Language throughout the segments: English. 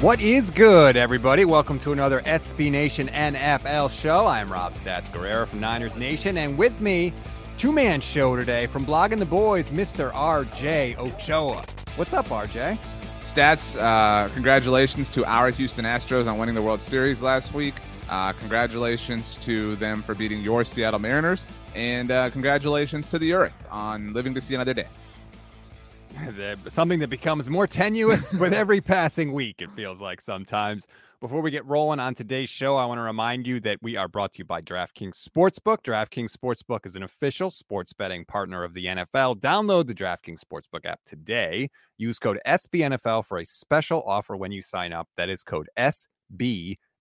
What is good, everybody? Welcome to another SB Nation NFL show. I'm Rob Stats Guerrera from Niners Nation, and with me, two man show today from Blogging the Boys, Mr. RJ Ochoa. What's up, RJ? Stats, uh, congratulations to our Houston Astros on winning the World Series last week. Uh, congratulations to them for beating your Seattle Mariners. And uh, congratulations to the Earth on living to see another day. Something that becomes more tenuous with every passing week, it feels like sometimes. Before we get rolling on today's show, I want to remind you that we are brought to you by DraftKings Sportsbook. DraftKings Sportsbook is an official sports betting partner of the NFL. Download the DraftKings Sportsbook app today. Use code SBNFL for a special offer when you sign up. That is code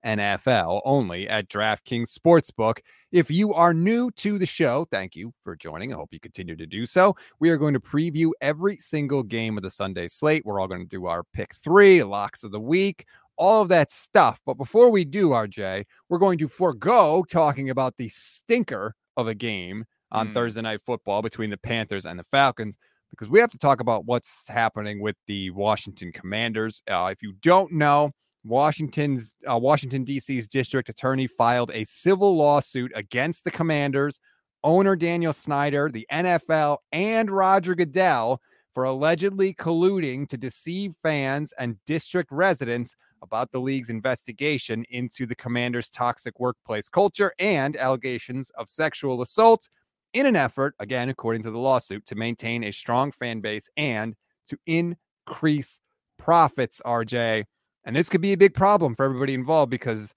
SBNFL only at DraftKings Sportsbook. If you are new to the show, thank you for joining. I hope you continue to do so. We are going to preview every single game of the Sunday slate. We're all going to do our pick three, locks of the week, all of that stuff. But before we do, RJ, we're going to forego talking about the stinker of a game on Mm. Thursday night football between the Panthers and the Falcons because we have to talk about what's happening with the Washington Commanders. Uh, if you don't know, Washington's uh, Washington D.C.'s district attorney filed a civil lawsuit against the Commanders, owner Daniel Snyder, the NFL, and Roger Goodell for allegedly colluding to deceive fans and district residents about the league's investigation into the Commanders' toxic workplace culture and allegations of sexual assault in an effort, again, according to the lawsuit, to maintain a strong fan base and to increase profits, RJ. And this could be a big problem for everybody involved because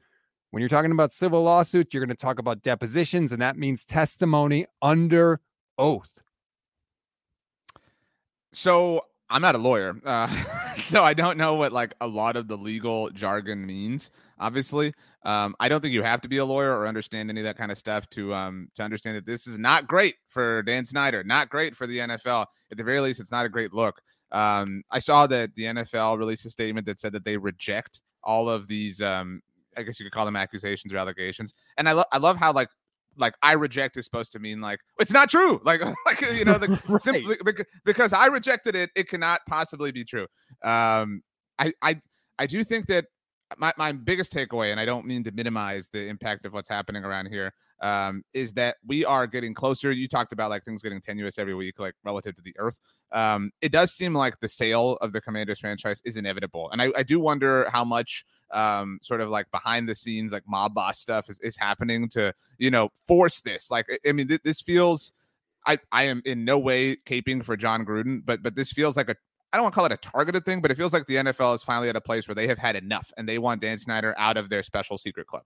when you're talking about civil lawsuits, you're going to talk about depositions, and that means testimony under oath. So I'm not a lawyer, uh, so I don't know what like a lot of the legal jargon means. Obviously, um, I don't think you have to be a lawyer or understand any of that kind of stuff to um, to understand that this is not great for Dan Snyder, not great for the NFL. At the very least, it's not a great look. Um, I saw that the NFL released a statement that said that they reject all of these. Um, I guess you could call them accusations or allegations. And I, lo- I love how like like I reject is supposed to mean like it's not true. Like like you know the Right. simply bec- because I rejected it, it cannot possibly be true. Um, I I I do think that my my biggest takeaway, and I don't mean to minimize the impact of what's happening around here, um, is that we are getting closer. You talked about like things getting tenuous every week, like relative to the Earth. Um, it does seem like the sale of the Commanders franchise is inevitable, and I, I do wonder how much um sort of like behind the scenes like mob boss stuff is, is happening to you know force this like i, mean th- this feels i i am in no way caping for jon gruden but but this feels like a i don't want to call it a targeted thing but it feels like the nfl is finally at a place where they have had enough and they want dan snyder out of their special secret club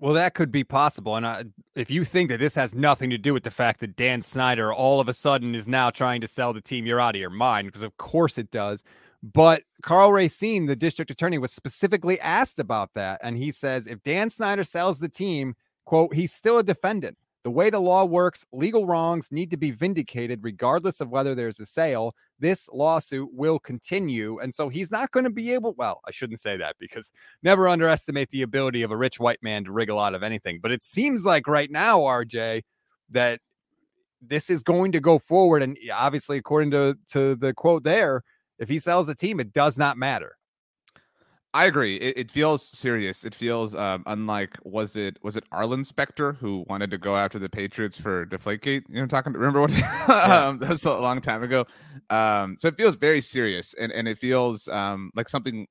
Well, that could be possible. And I, if you think that this has nothing to do with the fact that Dan Snyder all of a sudden is now trying to sell the team, you're out of your mind, because of course it does. But Karl Racine, the district attorney, was specifically asked about that. And he says if Dan Snyder sells the team, quote, he's still a defendant. The way the law works, legal wrongs need to be vindicated regardless of whether there's a sale. This lawsuit will continue. And so he's not going to be able, well, I shouldn't say that because never underestimate the ability of a rich white man to wriggle out of anything. But it seems like right now, RJ, that this is going to go forward. And obviously, according to to the quote there, if he sells the team, it does not matter. I agree. It, it feels serious. It feels um, unlike was it was it Arlen Specter who wanted to go after the Patriots for Deflategate? You know, talking. Remember what? um, that was a long time ago. Um, so it feels very serious, and and it feels um, like something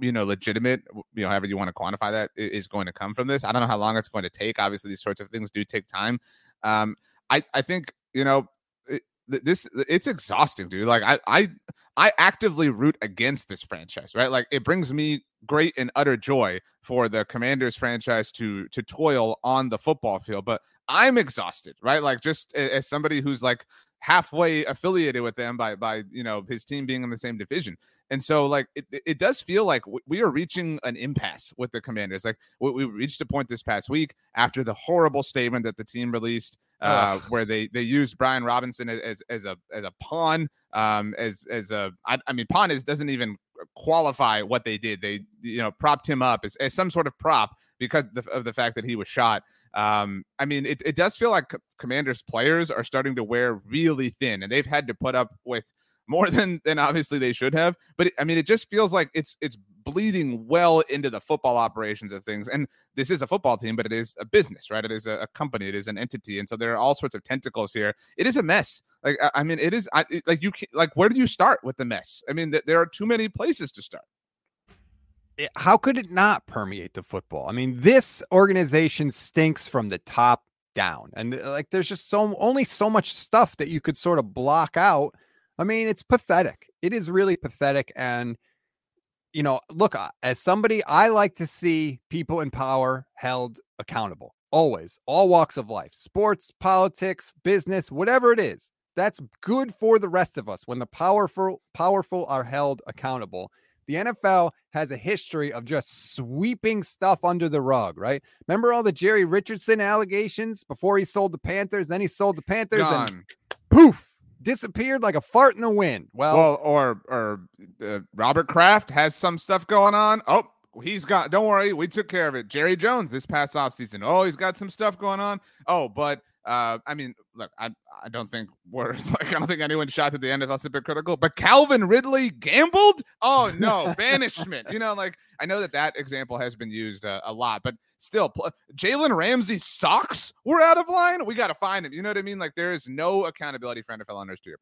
you know legitimate. You know, however you want to quantify that is going to come from this. I don't know how long it's going to take. Obviously, these sorts of things do take time. Um, I I think you know it, this it's exhausting, dude. Like I I I actively root against this franchise, right? Like it brings me great and utter joy for the Commanders franchise to to toil on the football field, but I'm exhausted, right? Like just as somebody who's like halfway affiliated with them by by you know his team being in the same division. And so, like, it, it does feel like we are reaching an impasse with the Commanders. Like, we, reached a point this past week after the horrible statement that the team released, uh, where they they used Brian Robinson as as, as a as a pawn, um, as as a I, I mean, pawn is doesn't even qualify what they did. They you know propped him up as, as some sort of prop because of the, of the fact that he was shot. Um, I mean, it, it does feel like Commanders players are starting to wear really thin, and they've had to put up with more than than obviously they should have. But it, I mean, it just feels like it's it's bleeding well into the football operations of things. And this is a football team, but it is a business, right? It is a, a company, it is an entity, and so there are all sorts of tentacles here. It is a mess. Like I, I mean, it is I, it- like you like where do you start with the mess? I mean, th- there are too many places to start. Eh, how could it not permeate the football? I mean, this organization stinks from the top down, and like there's just so only so much stuff that you could sort of block out. I mean, it's pathetic. It is really pathetic, and you know, look, as somebody, I like to see people in power held accountable. Always, all walks of life, sports, politics, business, whatever it is. That's good for the rest of us when the powerful powerful are held accountable the NFL has a history of just sweeping stuff under the rug, right? Remember all the Jerry Richardson allegations before he sold the Panthers? Then he sold the Panthers and poof, disappeared like a fart in the wind. Well, Well, or or uh, Robert Kraft has some stuff going on. Oh, he's got. Don't worry, we took care of it. Jerry Jones this past offseason. Oh, he's got some stuff going on. Oh, but uh, I mean, look, I I don't think we're like I don't think anyone shot at the NFL super critical. But Calvin Ridley gambled. Oh no, banishment. You know, like I know that that example has been used uh, a lot, but still, pl- Jalen Ramsey's socks were out of line. We got to find him. You know what I mean? Like there is no accountability for NFL owners. To your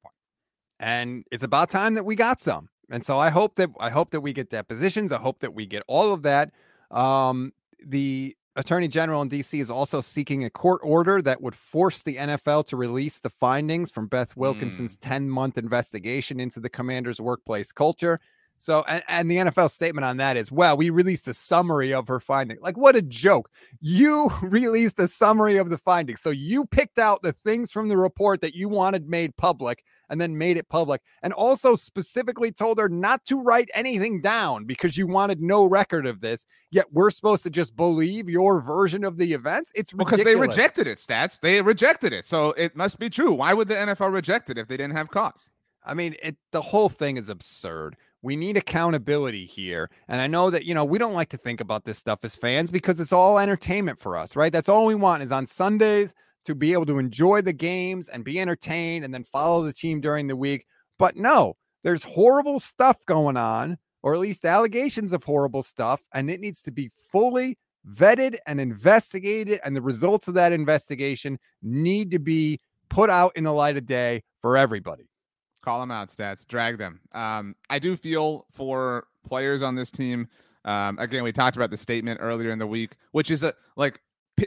and it's about time that we got some. And so I hope that I hope that we get depositions. I hope that we get all of that. Um, the attorney general in DC is also seeking a court order that would force the NFL to release the findings from Beth Wilkinson's mm. 10 month investigation into the commander's workplace culture. So, and, and the NFL statement on that is, well, we released a summary of her finding. Like, what a joke. You released a summary of the findings. So, you picked out the things from the report that you wanted made public and then made it public, and also specifically told her not to write anything down because you wanted no record of this. Yet, we're supposed to just believe your version of the events. It's because they rejected it stats they rejected it so it must be true why would the nfl reject it if they didn't have cause I mean, it the whole thing is absurd. We need accountability here. And I know that, you know, we don't like to think about this stuff as fans because it's all entertainment for us, right? That's all we want is on Sundays to be able to enjoy the games and be entertained and then follow the team during the week. But no, there's horrible stuff going on, or at least allegations of horrible stuff, and it needs to be fully vetted and investigated. And the results of that investigation need to be put out in the light of day for everybody. call them out stats drag them um, i do feel for players on this team um, again we talked about the statement earlier in the week which is a like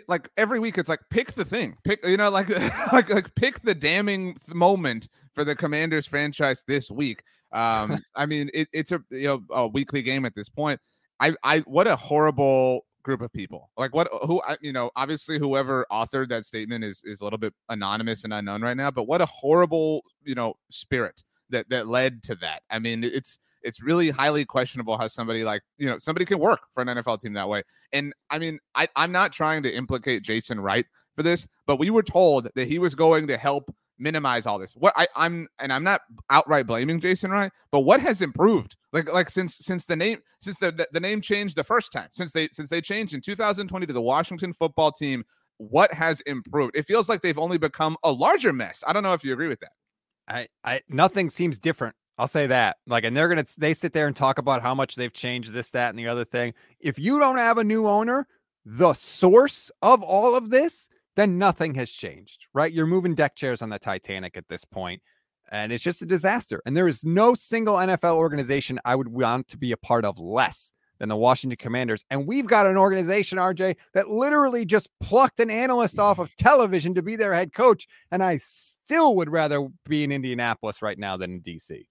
like every week it's like pick the thing pick you know like like like pick the damning moment for the commanders franchise this week. Um i mean it, it's a you know a weekly game at this point. I i what a horrible group of people. Like what who I, you know obviously whoever authored that statement is is a little bit anonymous and unknown right now but what a horrible you know spirit that that led to that. I mean it's it's really highly questionable how somebody like you know somebody can work for an nfl team that way and i mean I, i'm not trying to implicate jason wright for this but we were told that he was going to help minimize all this what I, i'm and i'm not outright blaming jason wright but what has improved like like since since the name since the, the the name changed the first time since they since they changed in 2020 to the washington football team what has improved? It feels like they've only become a larger mess. I don't know if you agree with that. I, I nothing seems different. I'll say that. Like, and they're gonna they sit there and talk about how much they've changed this, that, and the other thing. If you don't have a new owner, the source of all of this, then nothing has changed, right? You're moving deck chairs on the Titanic at this point, and it's just a disaster. And there is no single NFL organization I would want to be a part of less than the Washington Commanders. And we've got an organization, RJ, that literally just plucked an analyst off of television to be their head coach. And I still would rather be in Indianapolis right now than in DC.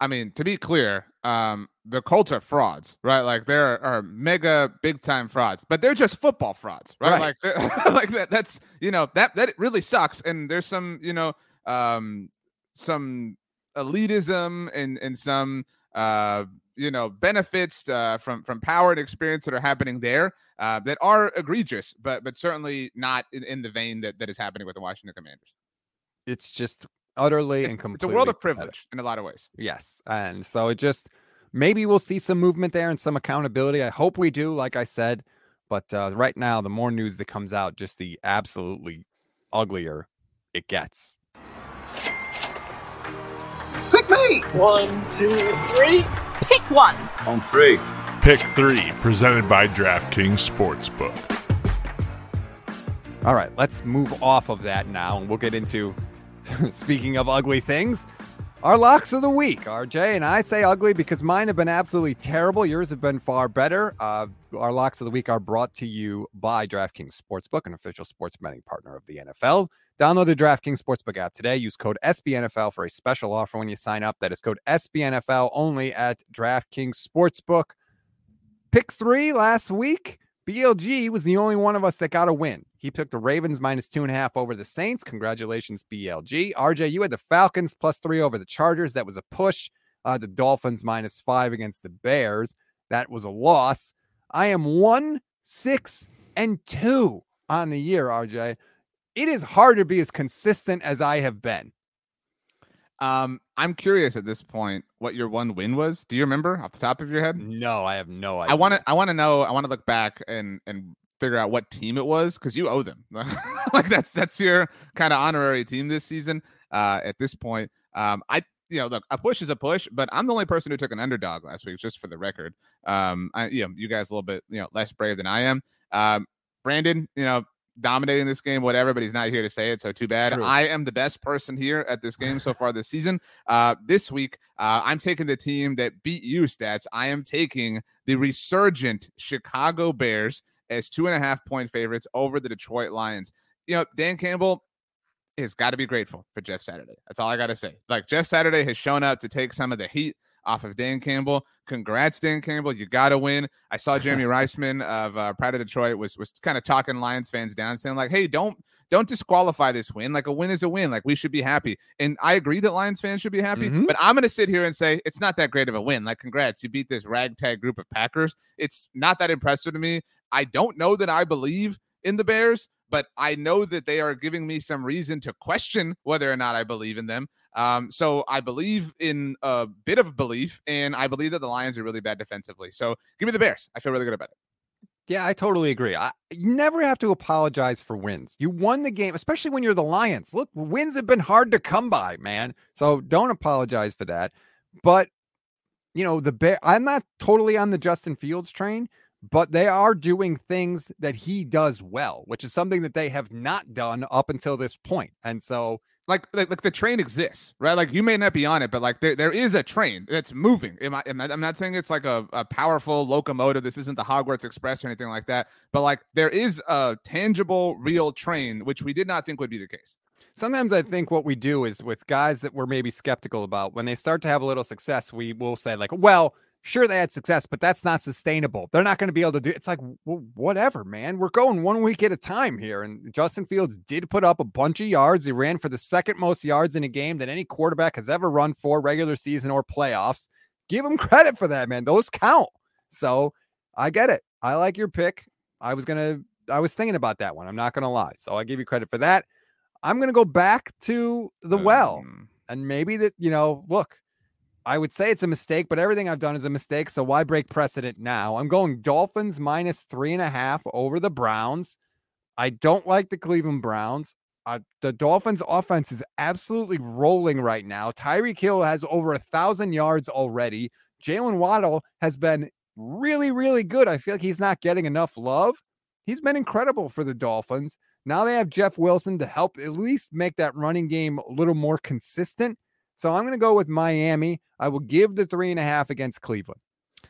I mean, to be clear, um, the Colts are frauds, right? Like there are mega big time frauds, but they're just football frauds, right? Right. Like like that. That's you know that that really sucks. And there's some you know um some elitism and and some uh you know benefits uh, from from power and experience that are happening there uh, that are egregious, but but certainly not in, in the vein that that is happening with the Washington Commanders. It's just utterly and It's a world of privilege in a lot of ways. Yes. And so it just maybe we'll see some movement there and some accountability. I hope we do, like I said. But uh, right now, the more news that comes out, just the absolutely uglier it gets. Pick me! One, two, three. Pick one. On three. Pick three, presented by DraftKings Sportsbook. All right, let's move off of that now, and we'll get into speaking of ugly things. Our locks of the week, RJ, and I say ugly because mine have been absolutely terrible. Yours have been far better. Uh, our locks of the week are brought to you by DraftKings Sportsbook, an official sports betting partner of the NFL. Download the DraftKings Sportsbook app today. Use code SBNFL for a special offer when you sign up. That is code SBNFL only at DraftKings Sportsbook. Pick three last week. BLG was the only one of us that got a win. He picked the Ravens minus two and a half over the Saints. Congratulations, BLG. RJ, you had the Falcons plus three over the Chargers. That was a push. Uh, the Dolphins minus five against the Bears. That was a loss. I am one, six, and two on the year, RJ. It is hard to be as consistent as I have been. Um, I'm curious at this point what your one win was. Do you remember off the top of your head? No, I have no idea. I want to. I want to know. I want to look back and and figure out what team it was because you owe them. like that's that's your kind of honorary team this season. Uh, at this point, um, I you know look a push is a push, but I'm the only person who took an underdog last week, just for the record. Um, I you know you guys a little bit you know less brave than I am. Um, Brandon, you know dominating this game, whatever, but he's not here to say it, so too bad. True. I am the best person here at this game so far this season. Uh, this week, uh, I'm taking the team that beat you, stats. I am taking the resurgent Chicago Bears as two and a half point favorites over the Detroit Lions. You know, Dan Campbell has got to be grateful for Jeff Saturday. That's all I got to say. Like, Jeff Saturday has shown up to take some of the heat off of Dan Campbell. Congrats, Dan Campbell. You got to win. I saw Jeremy Reisman of uh, Pride of Detroit was was kind of talking Lions fans down, saying like, "Hey, don't don't disqualify this win. Like a win is a win. Like we should be happy." And I agree that Lions fans should be happy, Mhm. but I'm going to sit here and say it's not that great of a win. Like, congrats, you beat this ragtag group of Packers. It's not that impressive to me. I don't know that I believe in the Bears, but I know that they are giving me some reason to question whether or not I believe in them. Um, so I believe in a bit of belief, and I believe that the Lions are really bad defensively. So give me the Bears. I feel really good about it. Yeah, I totally agree. I, you never have to apologize for wins. You won the game, especially when you're the Lions. Look, wins have been hard to come by, man. So don't apologize for that. But you know, the bear. I'm not totally on the Justin Fields train, but they are doing things that he does well, which is something that they have not done up until this point. And so Like, like, like the train exists, right? Like you may not be on it, but like there, there is a train that's moving. Am I, am I, I'm not saying it's like a, a powerful locomotive. This isn't the Hogwarts Express or anything like that. But like there is a tangible, real train, which we did not think would be the case. sometimes I think what we do is with guys that we're maybe skeptical about, when they start to have a little success, we will say, like, well, sure they had success, but that's not sustainable. They're not going to be able to do it's like, well, whatever, man. We're going one week at a time here. And Justin Fields did put up a bunch of yards. He ran for the second most yards in a game that any quarterback has ever run for regular season or playoffs. Give him credit for that, man. Those count. So I get it. I like your pick. I was gonna I was thinking about that one. I'm not gonna lie. So I give you credit for that. I'm gonna go back to the well Um, and maybe that you know look i would say it's a mistake but everything i've done is a mistake so why break precedent now i'm going dolphins minus three and a half over the browns I don't like the Cleveland Browns. Uh, the Dolphins' offense is absolutely rolling right now. Tyreek Hill has over a thousand yards already. Jaylen Waddle has been really, really good. I feel like he's not getting enough love. He's been incredible for the Dolphins. Now they have Jeff Wilson to help at least make that running game a little more consistent. So I'm going to go with Miami. I will give the three and a half against Cleveland.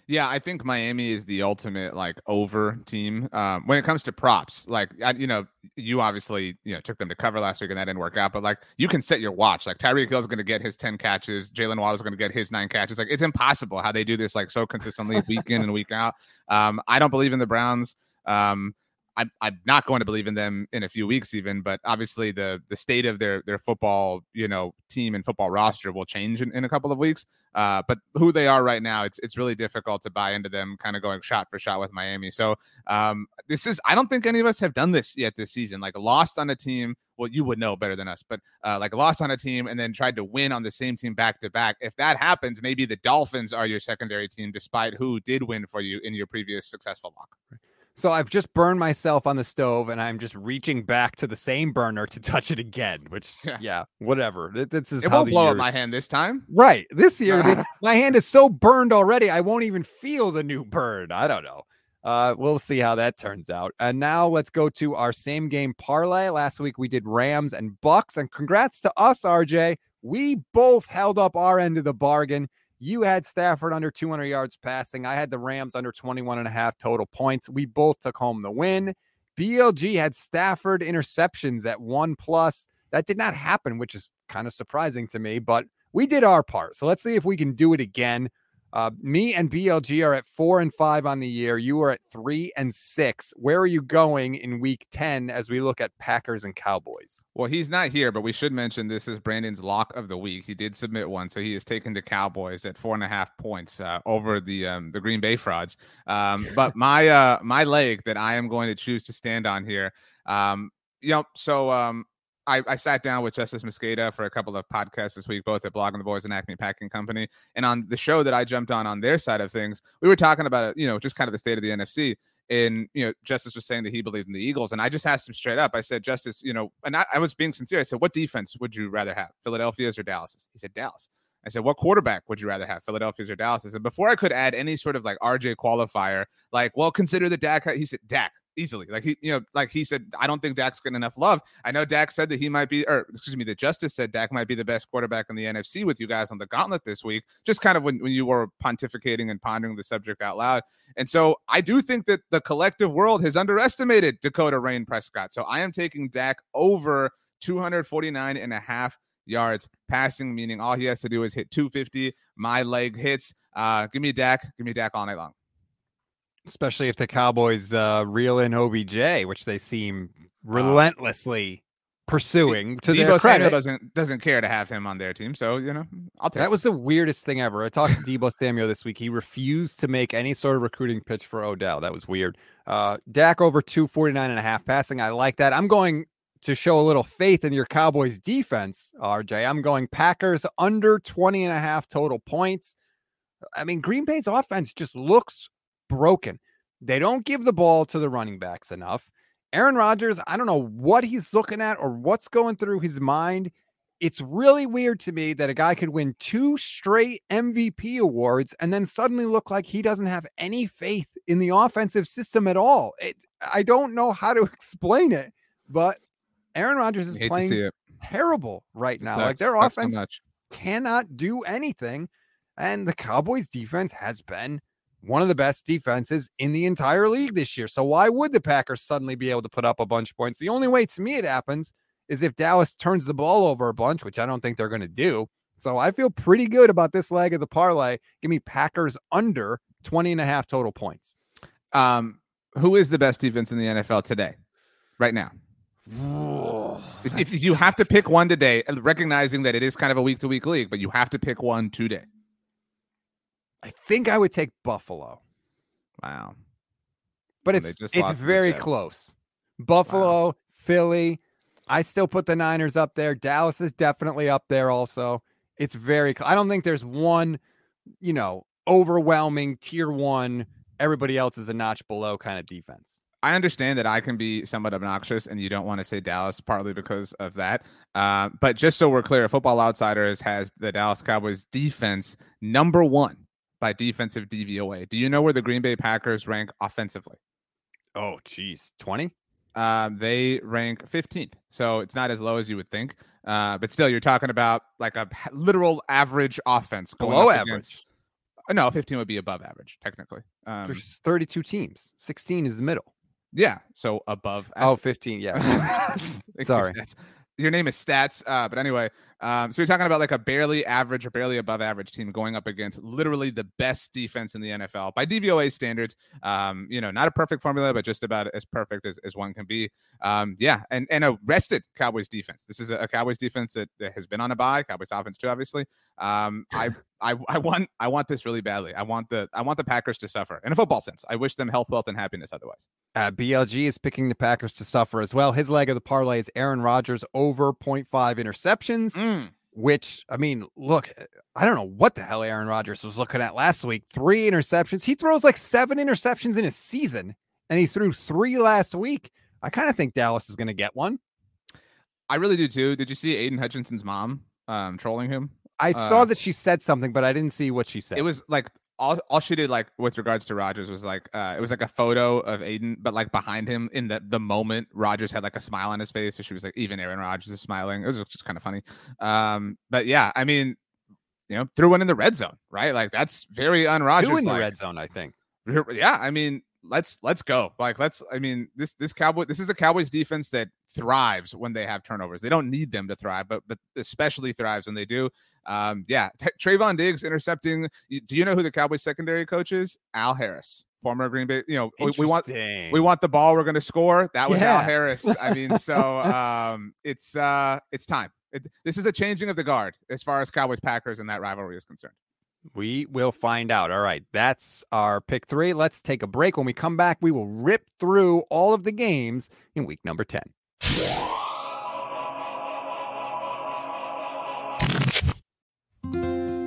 Yeah, I think Miami is the ultimate like over team um, when it comes to props. Like, I, you know, you obviously you know took them to cover last week and that didn't work out. But like, you can set your watch. Like Tyreek Hill is going to get his ten catches. Jaylen Waddle is going to get his nine catches. Like, it's impossible how they do this like so consistently week in and week out. Um, I don't believe in the Browns. Um, I'm, I'm not going to believe in them in a few weeks even but obviously the the state of their their football you know team and football roster will change in, in a couple of weeks. Uh, but who they are right now it's it's really difficult to buy into them kind of going shot for shot with miami. So um, this is i don't think any of us have done this yet this season like lost on a team well you would know better than us but uh, like lost on a team and then tried to win on the same team back to back. If that happens maybe the dolphins are your secondary team despite who did win for you in your previous successful lock So I've just burned myself on the stove and I'm just reaching back to the same burner to touch it again, which yeah, Yeah. whatever. This is it how won't blow year- up my hand this time Right. This year my hand is so burned already I won't even feel the new burn. I don't know. Uh we'll see how that turns out. And now let's go to our same game parlay. Last week we did Rams and Bucks and congrats to us RJ. We both held up our end of the bargain. You had Stafford under 200 yards passing. I had the Rams under 21 and a half total points. We both took home the win. BLG had Stafford interceptions at one plus. That did not happen, which is kind of surprising to me, but we did our part. So let's see if we can do it again. Uh, me and BLG are at four and five on the year. You are at three and six. Where are you going in week 10 as we look at Packers and Cowboys? Well, he's not here, but we should mention this is Brandon's lock of the week. He did submit one, so he has taken the Cowboys at four and a half points uh, over the um, the Green Bay frauds. Um, but my uh, my leg that I am going to choose to stand on here, um, you know, so um, I, I sat down with Justis Mosqueda for a couple of podcasts this week, both at Blogging the Boys and Acme Packing Company. And on the show that I jumped on on their side of things, we were talking about, you know, just kind of the state of the NFC. And, you know, Justis was saying that he believed in the Eagles. And I just asked him straight up. I said, Justis, you know, and I, I was being sincere. I said, what defense would you rather have, Philadelphia's or Dallas's? He said, Dallas. I said, what quarterback would you rather have, Philadelphia's or Dallas's? And before I could add any sort of like RJ qualifier, like, well, consider the Dak, he said, Dak easily. Like he, you know, like he said, I don't think Dak's getting enough love. I know Dak said that he might be, or excuse me, the Justis said Dak might be the best quarterback in the NFC with you guys on the gauntlet this week. Just kind of when, when you were pontificating and pondering the subject out loud. And so I do think that the collective world has underestimated Dakota Rayne Prescott. So I am taking Dak over 249 and a half yards passing, meaning all he has to do is hit 250. My leg hits. Uh, give me Dak. Give me Dak all night long. Especially if the Cowboys uh, reel in OBJ, which they seem relentlessly pursuing to their Deebo Samuel doesn't doesn't care to have him on their team, so you know I'll take. That it. was the weirdest thing ever. I talked to Deebo Samuel this week. He refused to make any sort of recruiting pitch for Odell. That was weird. Uh, Dak over 249 and a half passing. I like that. I'm going to show a little faith in your Cowboys defense, RJ. I'm going Packers under 20 and a half total points. I mean, Green Bay's offense just looks broken. They don't give the ball to the running backs enough. Aaron Rodgers, I don't know what he's looking at or what's going through his mind. It's really weird to me that a guy could win two straight MVP awards and then suddenly look like he doesn't have any faith in the offensive system at all. It, I don't know how to explain it, but Aaron Rodgers is Hate to see playing terrible right now. like Sucks- their offense cannot do anything. And the Cowboys defense has been one of the best defenses in the entire league this year. So why would the Packers suddenly be able to put up a bunch of points? The only way to me it happens is if Dallas turns the ball over a bunch, which I don't think they're going to do. So I feel pretty good about this leg of the parlay. Give me Packers under 20 and a half total points. Um, who is the best defense in the NFL today, right now? If, if you have to pick one today, recognizing that it is kind of a week to week league, but you have to pick one today. I think I would take Buffalo, Wow. but And it's just it's lost to the very close. Buffalo, Philly. I still put the Niners up there. Dallas is definitely up there also. It's very I don't think there's one, you know, overwhelming tier 1 everybody else is a notch below kind of defense. I understand that I can be somewhat obnoxious and you don't want to say Dallas partly because of that. Uh, but just so we're clear, Football Outsiders has the Dallas Cowboys defense number one by defensive DVOA. Do you know where the Green Bay Packers rank offensively? Oh, geez, twenty. Um, they rank 15th, so it's not as low as you would think. Uh, but still, you're talking about like a literal average offense going Below average. against- Uh, no, 15 would be above average technically. Um, There's 32 teams. 16 is the middle. yeah, so above. Oh, 15. Yeah. Sorry. Your name is Stats. Uh, but anyway, um, so you're talking about like a barely average or barely above average team going up against literally the best defense in the NFL by DVOA standards. Um, you know, not a perfect formula, but just about as perfect as, as one can be. Um, yeah, and and a rested Cowboys defense. This is a, a Cowboys defense that, that has been on a bye. Cowboys offense too, obviously. Um, I I I want I want this really badly. I want the I want the Packers to suffer in a football sense. I wish them health, wealth, and happiness. Otherwise. Uh, BLG is picking the Packers to suffer as well. His leg of the parlay is Aaron Rodgers over 0.5 interceptions, Mm. Which, I mean, look, I don't know what the hell Aaron Rodgers was looking at last week. Three interceptions. He throws like seven interceptions in a season, and he threw three last week. I kind of think Dallas is going to get one. I really do too. Did you see Aidan Hutchinson's mom um, trolling him? I saw Uh, that she said something, but I didn't see what she said. It was like all, all she did like with regards to Rodgers was like uh it was like a photo of Aidan, but like behind him in the the moment Rodgers had like a smile on his face. So she was like, even Aaron Rodgers is smiling. It was just kind of funny. Um, but yeah, I mean, you know, threw one in the red zone, right? Like that's very un Two Rodgers. in the red zone, I think. Yeah, I mean, let's let's go. Like let's I mean, this this Cowboy this is a Cowboys defense that thrives when they have turnovers. They don't need them to thrive, but but especially thrives when they do. Um, yeah, Trevon Diggs intercepting. Do you know who the Cowboys secondary coach is? Al Harris, former Green Bay. You know, we, we want we want the ball. We're going to score. That was Al Harris. I mean, so um, it's uh, it's time. It, this is a changing of the guard as far as Cowboys Packers and that rivalry is concerned. We will find out. All right. That's our pick three. Let's take a break. When we come back, we will rip through all of the games in week number 10.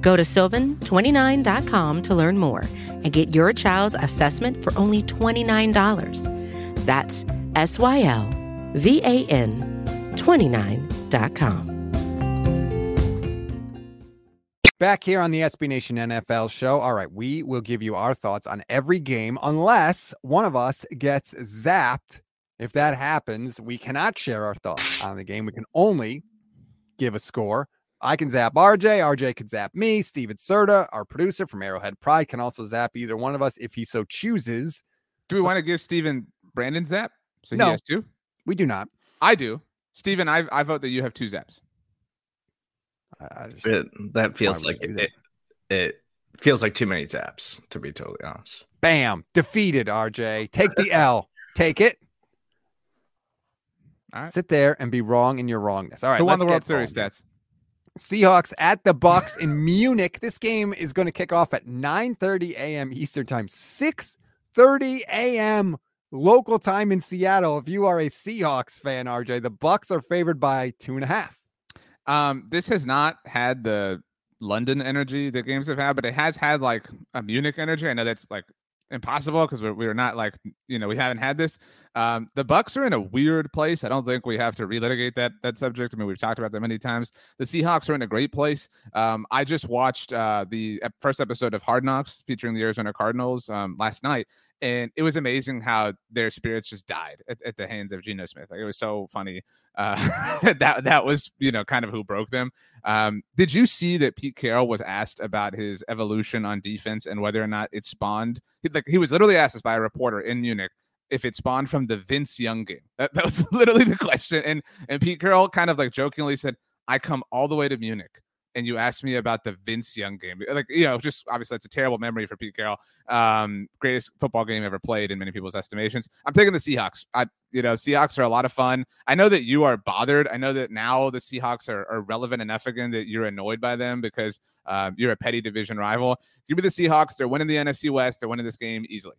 Go to sylvan29.com to learn more and get your child's assessment for only $29. That's S Y L V A N 29.com. Back here on the SB Nation NFL show. All right. We will give you our thoughts on every game unless one of us gets zapped. If that happens, we cannot share our thoughts on the game. We can only give a score. I can zap RJ. RJ can zap me. Steven Serta, our producer from Arrowhead Pride, can also zap either one of us if he so chooses. Do we want to give Steven Brandon Zap? So No. he has two? We do not. I do. Steven, I, I vote that you have two zaps. I- I just- It, that feels like you do it, it feels like too many zaps, to be totally honest. bam, defeated. RJ, take the L. Take it. All right. Sit there and be wrong in your wrongness. All right. Who won let's the World Series going. stats? Seahawks at the Bucks in Munich. This game is going to kick off at 9:30 a.m. Eastern Time, 6:30 a.m. local time in Seattle. If you are a Seahawks fan, RJ, the Bucks are favored by two and a half. Um, this has not had the London energy that games have had, but it has had like a Munich energy. I know that's like impossible because we're, we're not like you know we haven't had this. Um, the Bucks are in a weird place. I don't think we have to relitigate that that subject. I mean, we've talked about that many times. The Seahawks are in a great place. Um, I just watched uh, the first episode of Hard Knocks featuring the Arizona Cardinals um, last night, and it was amazing how their spirits just died at, at the hands of Geno Smith. Like it was so funny. Uh, that that was you know kind of who broke them. Um, did you see that Pete Carroll was asked about his evolution on defense and whether or not it spawned? He, like he was literally asked this by a reporter in Munich if it spawned from the Vince Young game. That, that was literally the question. And and Pete Carroll kind of like jokingly said, "I come all the way to Munich." And you asked me about the Vince Young game, like you know, just obviously it's a terrible memory for Pete Carroll. Um, greatest football game ever played in many people's estimations. I'm taking the Seahawks. I, you know, Seahawks are a lot of fun. I know that you are bothered. I know that now the Seahawks are, are relevant enough again that you're annoyed by them because um, you're a petty division rival. Give me the Seahawks. They're winning the NFC West. They're winning this game easily.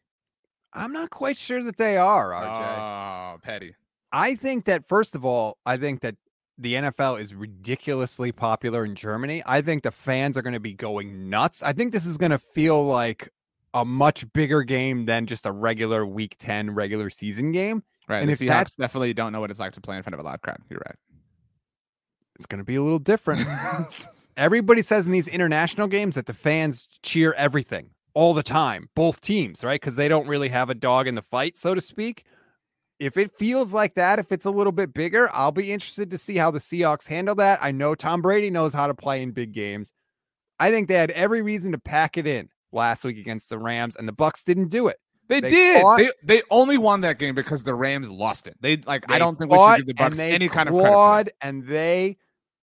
I'm not quite sure that they are, RJ. Oh, petty. I think that first of all, I think that the NFL is ridiculously popular in Germany. I think the fans are going to be going nuts. I think this is going to feel like a much bigger game than just a regular week 10 regular season game. Right. And the if Seahawks that's- definitely don't know what it's like to play in front of a loud crowd. You're right. It's going to be a little different. Everybody says in these international games that the fans cheer everything all the time, both teams, right? Because they don't really have a dog in the fight, so to speak. If it feels like that, if it's a little bit bigger, I'll be interested to see how the Seahawks handle that. I know Tom Brady knows how to play in big games. I think they had every reason to pack it in last week against the Rams, and the Bucks didn't do it. They, They did. fought- They they only won that game because the Rams lost it. They like I don't think we should give the Bucks any kind of credit. For that. clawed, and they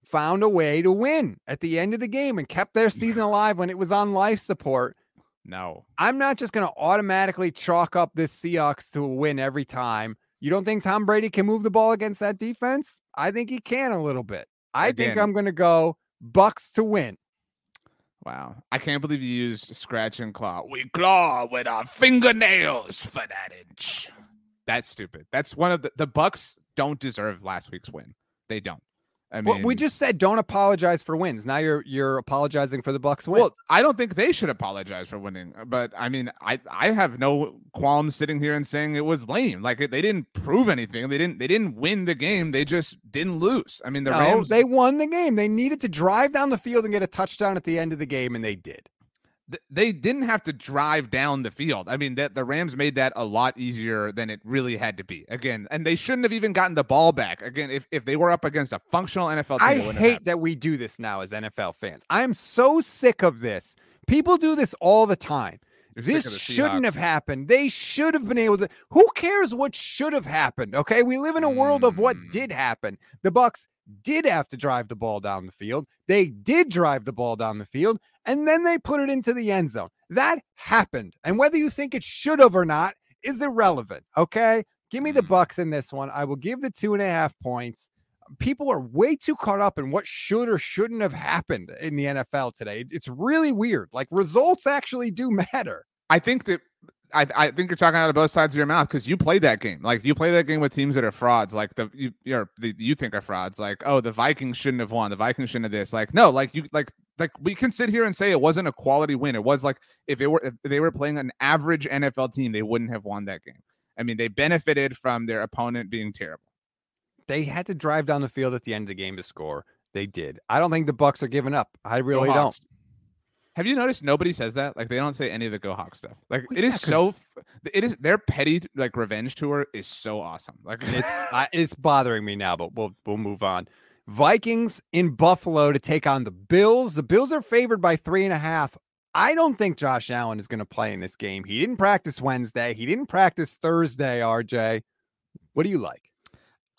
found a way to win at the end of the game and kept their season alive when it was on life support. No. I'm not just going to automatically chalk up this Seahawks to a win every time. You don't think Tom Brady can move the ball against that defense? I think he can a little bit. I think I'm going to go Bucks to win. Wow. I can't believe you used scratch and claw. We claw with our fingernails for that inch. That's stupid. That's one of the the Bucks don't deserve last week's win. They don't. I mean Well, we just said don't apologize for wins. Now you're you're apologizing for the Bucks win. Well, I don't think they should apologize for winning, uh, but I mean, I I have no qualms sitting here and saying it was lame. Like they didn't prove anything. They didn't they didn't win the game. They just didn't lose. I mean, the no, Rams they won the game. They needed to drive down the field and get a touchdown at the end of the game, and they did. Th- they didn't have to drive down the field. I mean, that the Rams made that a lot easier than it really had to be. Again, and they shouldn't have even gotten the ball back. Again, if, if they were up against a functional NFL team, I it wouldn't have hate that we do this now as NFL fans. I am so sick of this. People do this all the time. You're This shouldn't have happened. They should have been able to. Who cares what should have happened? Okay, we live in a world of what Mm. did happen. The Bucks did have to drive the ball down the field. They did drive the ball down the field, and then they put it into the end zone. That happened, and whether you think it should have or not is irrelevant. Okay, give me the Mm. Bucks in this one. I will give the two and a half points. People are way too caught up in what should or shouldn't have happened in the NFL today. It's really weird. Like results actually do matter. I think that I, I think you're talking out of both sides of your mouth because you played that game. Like you play that game with teams that are frauds. Like the you you're, the, you think are frauds. Like oh the Vikings shouldn't have won. The Vikings shouldn't have this. Like no. Like you like like we can sit here and say it wasn't a quality win. It was like if it were if they were playing an average NFL team, they wouldn't have won that game. I mean, they benefited from their opponent being terrible. They had to drive down the field at the end of the game to score. They did. I don't think the Bucks are giving up. I really don't. Have you noticed nobody says that? Like they don't say any of the Go Hawk stuff. Like Well, it is yeah, so. It is their petty like revenge tour is so awesome. Like It's I, it's bothering me now, but we'll we'll move on. Vikings in Buffalo to take on the Bills. The Bills are favored by three and a half. I don't think Josh Allen is going to play in this game. He didn't practice Wednesday. He didn't practice Thursday. RJ, what do you like?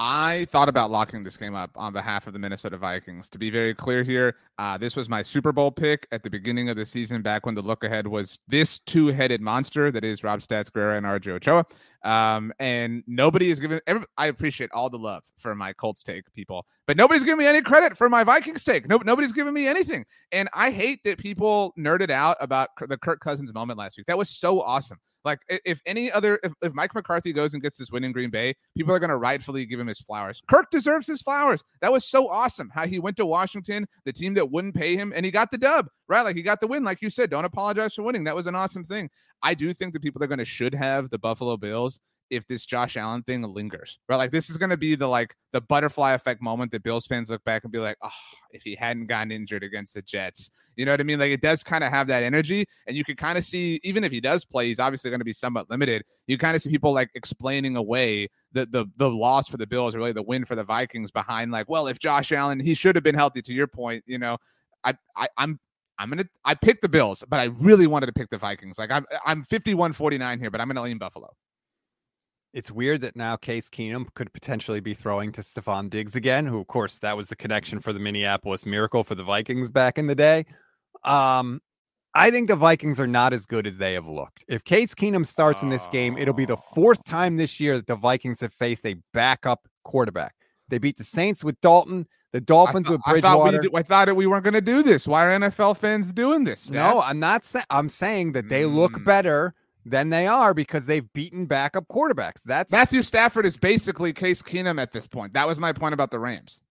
I thought about locking this game up on behalf of the Minnesota Vikings. To be very clear here, uh, this was my Super Bowl pick at the beginning of the season, back when the look ahead was this two headed monster that is Rob Stats Guerrera and RJ Ochoa. Um, and nobody is giving, every, I appreciate all the love for my Colts take, people, but nobody's giving me any credit for my Vikings take. No, nobody's giving me anything. And I hate that people nerded out about the Kirk Cousins moment last week. That was so awesome. Like if any other if, if Mike McCarthy goes and gets this win in Green Bay, people are gonna rightfully give him his flowers. Kirk deserves his flowers. That was so awesome how he went to Washington, the team that wouldn't pay him, and he got the dub. Right, like he got the win. Like you said, don't apologize for winning. That was an awesome thing. I do think the people that are gonna should have the Buffalo Bills if this Josh Allen thing lingers. Right? Like this is going to be the like the butterfly effect moment that Bills fans look back and be like, "Oh, if he hadn't gotten injured against the Jets." You know what I mean? Like it does kind of have that energy and you can kind of see even if he does play, he's obviously going to be somewhat limited. You kind of see people like explaining away the the the loss for the Bills, really the win for the Vikings behind like, well, if Josh Allen, he should have been healthy to your point, you know. I, I I'm I'm gonna I picked the Bills, but I really wanted to pick the Vikings. Like I'm I'm 51-49 here, but I'm gonna lean Buffalo. It's weird that now Case Keenum could potentially be throwing to Stefon Diggs again, who of course that was the connection for the Minneapolis Miracle for the Vikings back in the day. Um, I think the Vikings are not as good as they have looked. If Case Keenum starts in this game, it'll be the fourth time this year that the Vikings have faced a backup quarterback. They beat the Saints with Dalton, the Dolphins I, th- with I thought Bridgewater. we I thought we weren't going to do this. Why are NFL fans doing this? No, I'm not saying. I'm saying that they look Mm. better than they are because they've beaten backup quarterbacks. That's Matthew Stafford is basically Case Keenum at this point. That was my point about the Rams.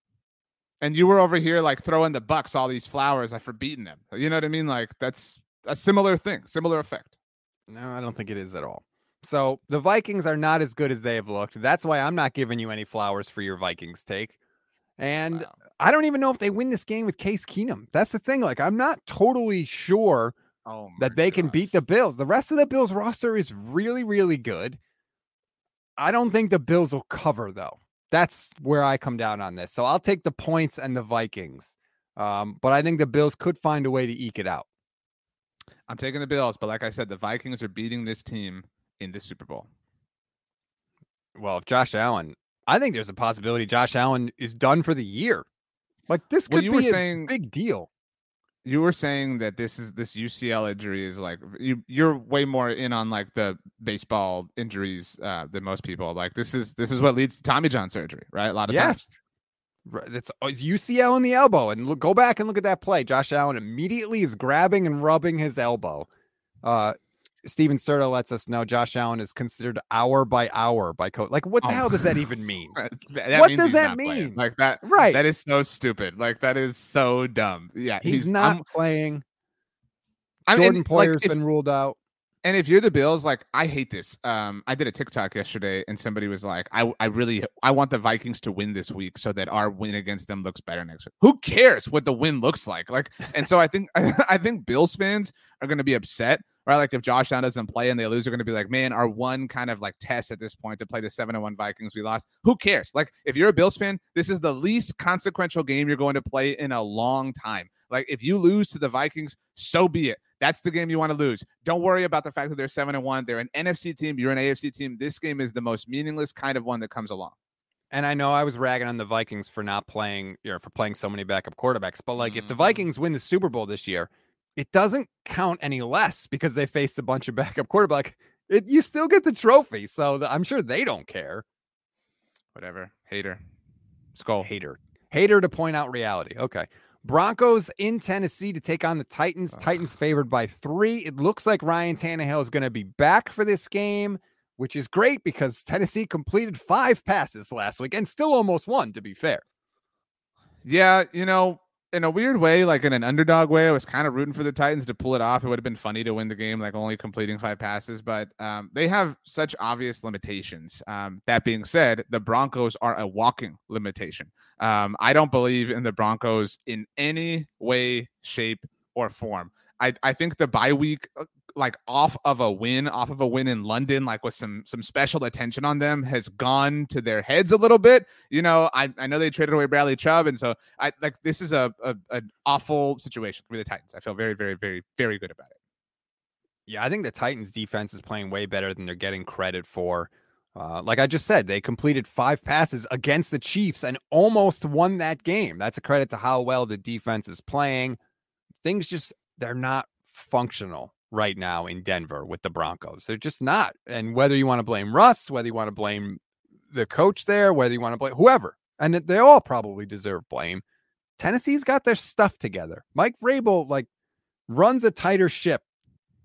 And you were over here like throwing the Bucks all these flowers like, for beating them. You know what I mean? Like that's a similar thing, similar effect. No, I don't think it is at all. So the Vikings are not as good as they have looked. That's why I'm not giving you any flowers for your Vikings take. And Wow. I don't even know if they win this game with Case Keenum. That's the thing. Like, I'm not totally sure Oh, that they can beat the Bills. The rest of the Bills roster is really, really good. I don't think the Bills will cover, though. That's where I come down on this. So I'll take the points and the Vikings. Um, but I think the Bills could find a way to eke it out. I'm taking the Bills, but like I said, the Vikings are beating this team in the Super Bowl. Well, if Josh Allen, I think there's a possibility Josh Allen is done for the year. Like this Well, could you be were a saying- big deal. You were saying that this is this UCL injury is like you you're way more in on like the baseball injuries uh, than most people. Like this is this is what leads to Tommy John surgery, right? A lot of Yes. times. Uh, UCL in the elbow, and look, go back and look at that play. Josh Allen immediately is grabbing and rubbing his elbow. Uh, Steven Serta lets us know Josh Allen is considered hour by hour by coach. Like, what the Oh. hell does that even mean? That- that What does that not playing. mean? Like that, Right. That is so stupid. Like that is so dumb. Yeah, He's, not I'm- playing. I mean, Jordan like, Poyer's if- been ruled out. And if you're the Bills, like I hate this. Um, I did a TikTok yesterday, and somebody was like, "I, I really, I want the Vikings to win this week so that our win against them looks better next week." Who cares what the win looks like? Like, and so I think, I think Bills fans are going to be upset, right? Like if Josh Allen doesn't play and they lose, they're going to be like, "Man, our one kind of like test at this point to play the seven and one Vikings, we lost." Who cares? Like, if you're a Bills fan, this is the least consequential game you're going to play in a long time. Like, if you lose to the Vikings, so be it. That's the game you want to lose. Don't worry about the fact that they're seven and one. They're an NFC team. You're an AFC team. This game is the most meaningless kind of one that comes along. And I know I was ragging on the Vikings for not playing, you know, for playing so many backup quarterbacks. But like, if the Mhm. Vikings win the Super Bowl this year, it doesn't count any less because they faced a bunch of backup quarterback. It, you still get the trophy, so I'm sure they don't care. Whatever. Hater. Skull. Hater, hater to point out reality. Okay, Broncos in Tennessee to take on the Titans. Ugh. Titans favored by three. It looks like Ryan Tannehill is going to be back for this game, which is great because Tennessee completed five passes last week and still almost won. To be fair. Yeah, you know, in a weird way, like in an underdog way, I was kind of rooting for the Titans to pull it off. It would have been funny to win the game, like only completing five passes, but um, they have such obvious limitations. Um, that being said, the Broncos are a walking limitation. Um, I don't believe in the Broncos in any way, shape, or form. I, I think the bye week, uh, like off of a win, off of a win in London, like with some some special attention on them, has gone to their heads a little bit. You know, I, I know they traded away Bradley Chubb, and so I like this is a, a an awful situation for the Titans. I feel very, very, very, very good about it. Yeah, I think the Titans defense is playing way better than they're getting credit for. Uh, like I just said, they completed five passes against the Chiefs and almost won that game. That's a credit to how well the defense is playing. Things just they're not functional right now in Denver with the Broncos. They're just not. And whether you want to blame Russ, whether you want to blame the coach there, whether you want to blame whoever, and they all probably deserve blame. Tennessee's got their stuff together. Mike Vrabel like runs a tighter ship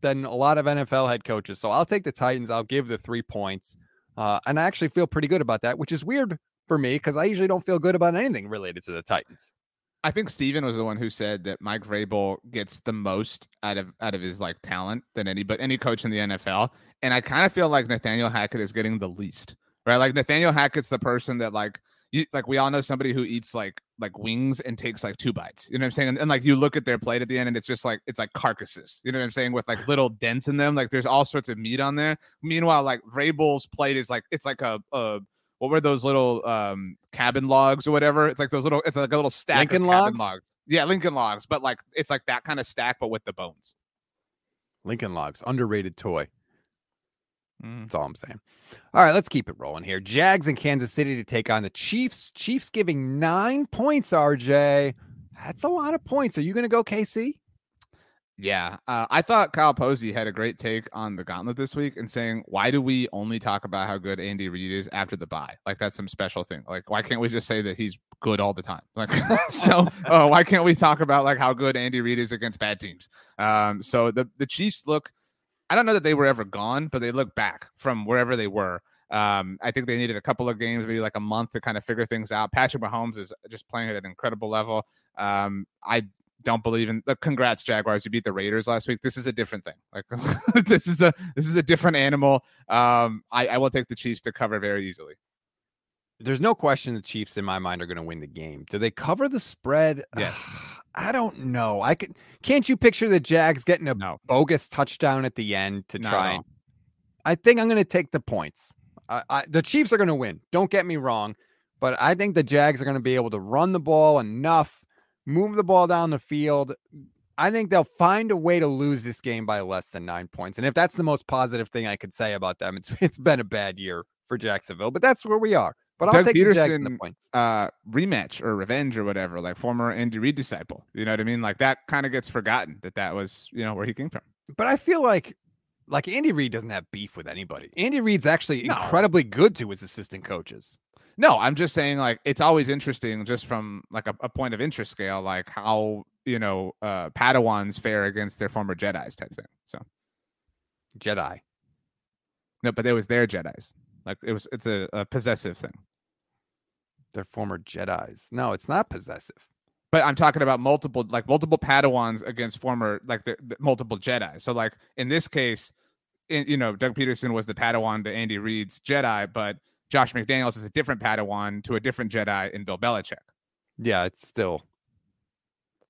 than a lot of NFL head coaches. So I'll take the Titans. I'll give the three points. Uh, and I actually feel pretty good about that, which is weird for me because I usually don't feel good about anything related to the Titans. I think Steven was the one who said that Mike Vrabel gets the most out of out of his like talent than any but any coach in the NFL. And I kind of feel like Nathaniel Hackett is getting the least. Right? Like Nathaniel Hackett's the person that like you like we all know somebody who eats like like wings and takes like two bites. You know what I'm saying? And, and, like you look at their plate at the end and it's just like it's like carcasses. You know what I'm saying? With like little dents in them. Like there's all sorts of meat on there. Meanwhile, like Vrabel's plate is like it's like a, a what were those little um cabin logs or whatever? It's like those little it's like a little stack Lincoln logs? logs. Yeah, Lincoln logs, but like it's like that kind of stack, but with the bones. Lincoln Logs, underrated toy. Mm. That's all I'm saying. All right, let's keep it rolling here. Jags in Kansas City to take on the Chiefs. Chiefs giving nine points, RJ. That's a lot of points. Are you going to go KC? Yeah, uh, I thought Kyle Posey had a great take on the gauntlet this week and saying, "Why do we only talk about how good Andy Reid is after the bye? Like that's some special thing. Like why can't we just say that he's good all the time? Like so, uh, why can't we talk about like how good Andy Reid is against bad teams? Um, so the the Chiefs look. I don't know that they were ever gone, but they look back from wherever they were. Um, I think they needed a couple of games, maybe like a month to kind of figure things out. Patrick Mahomes is just playing at an incredible level. Um, I don't believe in the congrats Jaguars. You beat the Raiders last week. This is a different thing. Like this is a this is a different animal. Um, I, I will take the Chiefs to cover very easily. There's no question the Chiefs, in my mind, are going to win the game. Do they cover the spread? Yes. I don't know. I could. Can't you picture the Jags getting a No. bogus touchdown at the end to Not try? And. I think I'm going to take the points. I, I, the Chiefs are going to win. Don't get me wrong, but I think the Jags are going to be able to run the ball enough, move the ball down the field. I think they'll find a way to lose this game by less than nine points. And if that's the most positive thing I could say about them, it's it's been a bad year for Jacksonville, but that's where we are. But I'll take the Jags and the points. Uh, rematch or revenge or whatever, like former Andy Reid disciple. You know what I mean? Like that kind of gets forgotten that that was you know where he came from. But I feel like like Andy Reid doesn't have beef with anybody. Andy Reid's actually No. incredibly good to his assistant coaches. No, I'm just saying like it's always interesting just from like a, a point of interest scale, like how you know uh Padawans fare against their former Jedi's type thing. So Jedi. no, but it was their Jedi's. Like it was it's a, a possessive thing. They're former Jedi's. No, it's not possessive. But I'm talking about multiple like multiple Padawans against former like the, the multiple Jedi. So like in this case, in, you know, Doug Pederson was the Padawan to Andy Reid's Jedi, but Josh McDaniels is a different Padawan to a different Jedi in Bill Belichick. Yeah, it's still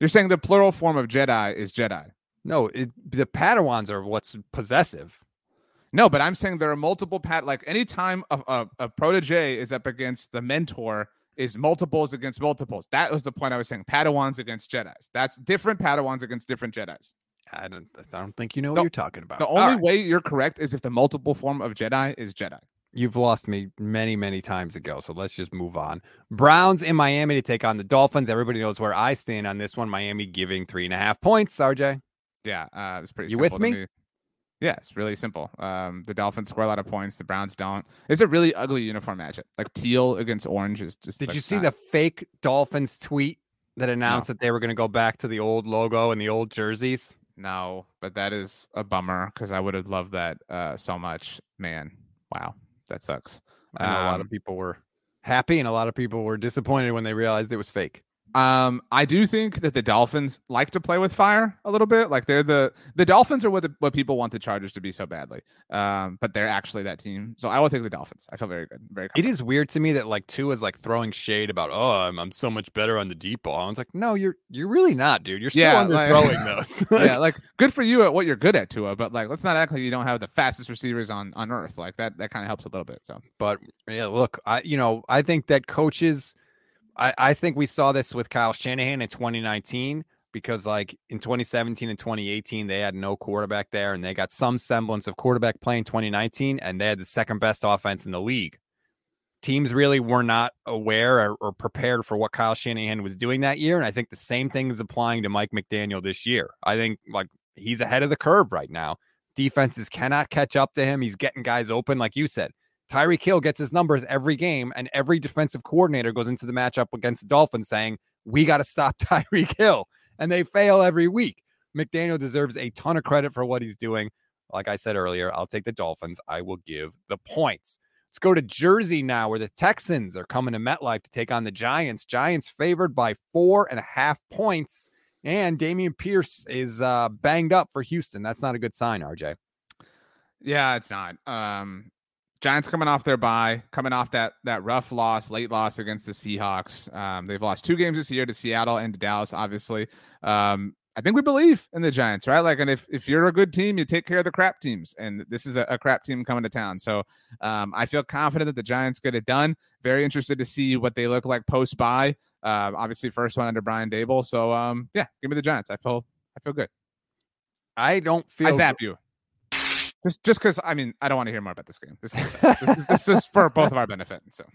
You're saying the plural form of Jedi is Jedi. no. It, the Padawans are what's possessive. No, but I'm saying there are multiple pat like anytime a, a, a protege is up against the mentor is multiples against multiples. That was the point I was saying. Padawans against Jedi's. That's different Padawans against different Jedi's. I don't. I don't think you know what you're talking about. The All only right. way you're correct is if the multiple form of Jedi is Jedi. You've lost me many, many times ago. So let's just move on. Browns in Miami to take on the Dolphins. Everybody knows where I stand on this one. Miami giving three and a half points. RJ. Yeah, uh, it's pretty. You simple with to me? Yeah, it's really simple. Um, the Dolphins score a lot of points. The Browns don't. It's a really ugly uniform matchup. Like teal against orange is just. Did like, you see not- the fake Dolphins tweet that announced that they were going to go back to the old logo and the old jerseys? No, but that is a bummer because I would have loved that uh, so much. Man, wow, that sucks. Know a lot Um, of people were happy and a lot of people were disappointed when they realized it was fake. Um, I do think that the Dolphins like to play with fire a little bit. Like they're the the Dolphins are what the, what people want the Chargers to be so badly. Um, but they're actually that team. So I will take the Dolphins. I feel very good. Very. It confident. weird to me that like Tua is like throwing shade about oh I'm, I'm so much better on the deep ball. I was like no you're you're really not dude. You're still Yeah, underthrowing like- those. yeah, like good for you at what you're good at, Tua. But like, let's not act like you don't have the fastest receivers on on earth. Like that that kind of helps a little bit. So But yeah, look, I you know, I think that coaches I, I think we saw this with Kyle Shanahan in 2019 because like in 2017 and 2018 they had no quarterback there and they got some semblance of quarterback play in 2019 and they had the second best offense in the league. Teams really were not aware or, or prepared for what Kyle Shanahan was doing that year and I think the same thing is applying to Mike McDaniel this year. I think like he's ahead of the curve right now. Defenses cannot catch up to him. He's getting guys open like you said. Tyreek Hill gets his numbers every game, and every defensive coordinator goes into the matchup against the Dolphins saying, We got to stop Tyreek Hill. And they fail every week. McDaniel deserves a ton of credit for what he's doing. Like I said earlier, I'll take the Dolphins. I will give the points. Let's go to Jersey now, where the Texans are coming to MetLife to take on the Giants. Giants favored by four and a half points. And Dameon Pierce is uh, banged up for Houston. That's not a good sign, RJ. Yeah, it's not. Um, Giants coming off their bye, coming off that that rough loss, late loss against the Seahawks. Um, they've lost two games this year to Seattle and to Dallas, obviously. Um, I think we believe in the Giants, right? Like, and if if you're a good team, you take care of the crap teams, and this is a, a crap team coming to town. So um, I feel confident that the Giants get it done. Very interested to see what they look like post bye. Uh, obviously, first one under Brian Daboll. So um, yeah, give me the Giants. I feel I feel good. I don't feel I zap you. Just just because I mean I don't want to hear more about this game. This, this, is, this is for both of our benefit. So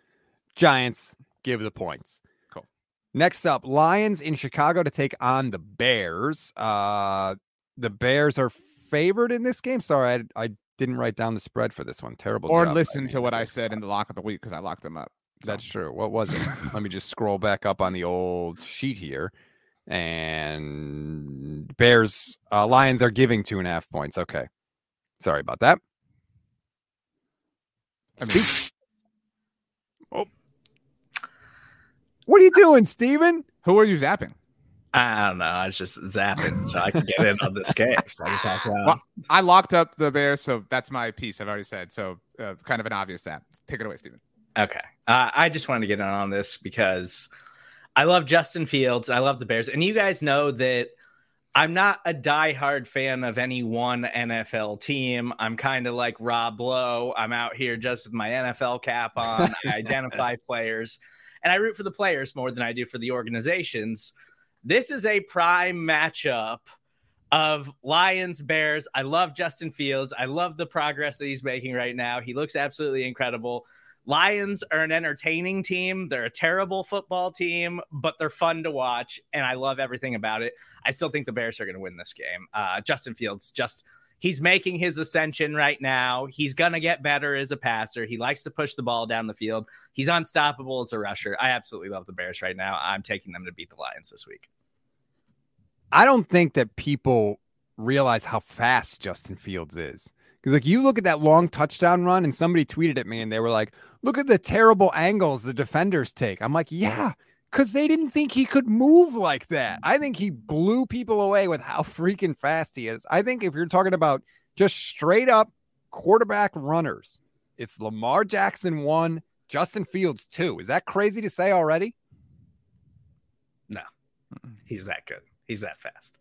Giants give the points. Cool. Next up, Lions in Chicago to take on the Bears. Uh the Bears are favored in this game. Sorry, I, I didn't write down the spread for this one. Terrible. or job listen to what I said in the lock of the week because I locked them up. So, That's true. What was it? Let me just scroll back up on the old sheet here. And Bears, uh, Lions are giving two and a half points. Okay. Sorry about that. I mean, Oh. What are you doing, Steven? who are you zapping? I don't know. I was just zapping so I can get in on this game. So I can talk. Well, I locked up the Bears, so that's my piece. I've already said. So uh, kind of an obvious zap. Take it away, Steven. Okay. Uh, I just wanted to get in on this because I love Justin Fields. I love the Bears. And you guys know that I'm not a diehard fan of any one NFL team. I'm kind of like Rob Lowe. I'm out here just with my NFL cap on. I identify players and I root for the players more than I do for the organizations. This is a prime matchup of Lions Bears. I love Justin Fields. I love the progress that he's making right now. He looks absolutely incredible. Lions are an entertaining team. They're a terrible football team, but they're fun to watch, and I love everything about it. I still think the Bears are going to win this game. Uh, Justin Fields just he's making his ascension right now. He's going to get better as a passer. He likes to push the ball down the field. He's unstoppable as a rusher. I absolutely love the Bears right now. I'm taking them to beat the Lions this week. I don't think that people realize how fast Justin Fields is. Because like you look at that long touchdown run, and somebody tweeted at me and they were like, look at the terrible angles the defenders take. I'm like, yeah, because they didn't think he could move like that. I think he blew people away with how freaking fast he is. I think if you're talking about just straight up quarterback runners, it's Lamar Jackson one, Justin Fields two. Is that crazy to say already? No, he's that good. He's that fast.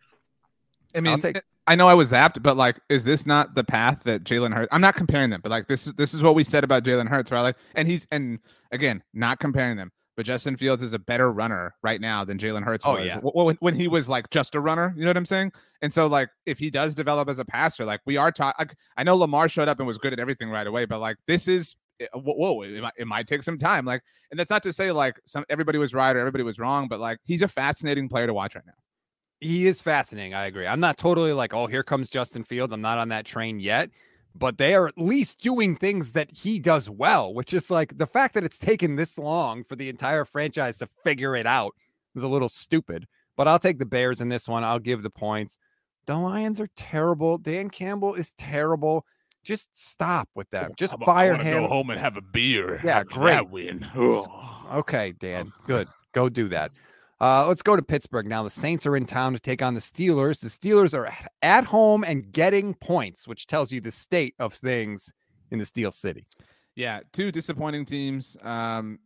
I mean, take- I know I was zapped, but like, is this not the path that Jalen Hurts? I'm not comparing them, but like, this is this is what we said about Jalen Hurts, right? Like, and he's and again, not comparing them, but Justin Fields is a better runner right now than Jalen Hurts Oh, was yeah. when, when he was like just a runner. You know what I'm saying? And so, like, if he does develop as a passer, like we are talking, I know Lamar showed up and was good at everything right away, but like, this is eh, whoa, whoa it, might, it might take some time. Like, and that's not to say like some everybody was right or everybody was wrong, but like, he's a fascinating player to watch right now. He is fascinating. I agree. I'm not totally like, oh, here comes Justin Fields. I'm not on that train yet, but they are at least doing things that he does well, which is like the fact that it's taken this long for the entire franchise to figure it out is a little stupid. But I'll take the Bears in this one. I'll give the points. The Lions are terrible. Dan Campbell is terrible. Just stop with them. Just fire him. Go home and have a beer. Yeah, great. That win. Okay, Dan. Good. Go do that. Uh, let's go to Pittsburgh now. The Saints are in town to take on the Steelers. The Steelers are at home and getting points, which tells you the state of things in the Steel City. Yeah, two disappointing teams. Um,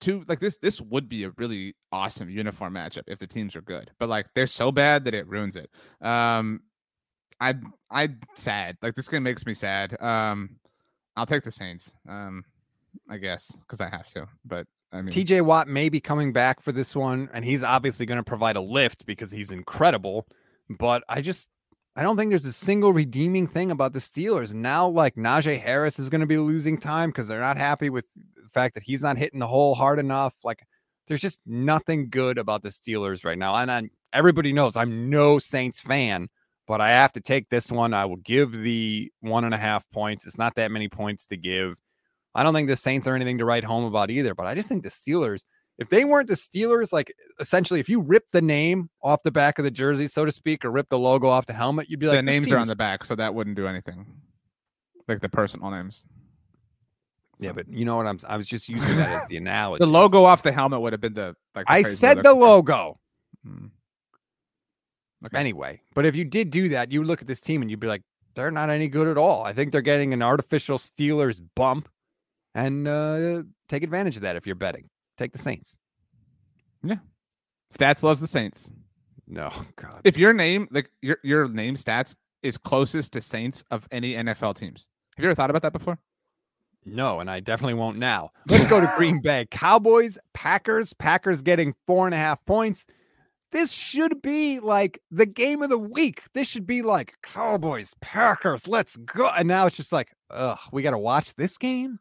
two like this. This would be a really awesome uniform matchup if the teams are good, but like they're so bad that it ruins it. Um, I I sad. Like this game makes me sad. Um, I'll take the Saints. Um, I guess because I have to. But I mean, TJ Watt may be coming back for this one, and he's obviously going to provide a lift because he's incredible. But I just I don't think there's a single redeeming thing about the Steelers. Now, like Najee Harris is going to be losing time because they're not happy with the fact that he's not hitting the hole hard enough. Like there's just nothing good about the Steelers right now. And i everybody knows I'm no Saints fan, but I have to take this one. I will give the one and a half points. It's not that many points to give. I don't think the Saints are anything to write home about either, but I just think the Steelers, if they weren't the Steelers, like essentially, if you rip the name off the back of the jersey, so to speak, or rip the logo off the helmet, you'd be like, the "This names are on the back, so that wouldn't do anything. Like the personal names. Yeah, but you know what I'm I was just using that as the analogy. The logo off the helmet would have been the like. the I said the logo. Hmm. Anyway, but if you did do that, you look at this team and you'd be like, they're not any good at all. I think they're getting an artificial Steelers bump and uh, take advantage of that if you're betting. Take the Saints. Yeah, stats loves the Saints. No, God. If your name, like your your name stats, is closest to Saints of any NFL teams. Have you ever thought about that before? No, and I definitely won't now. Let's go to Green Bay. Cowboys, Packers. Packers getting four and a half points. This should be like the game of the week. This should be like Cowboys, Packers. Let's go. And now it's just like, ugh, we got to watch this game.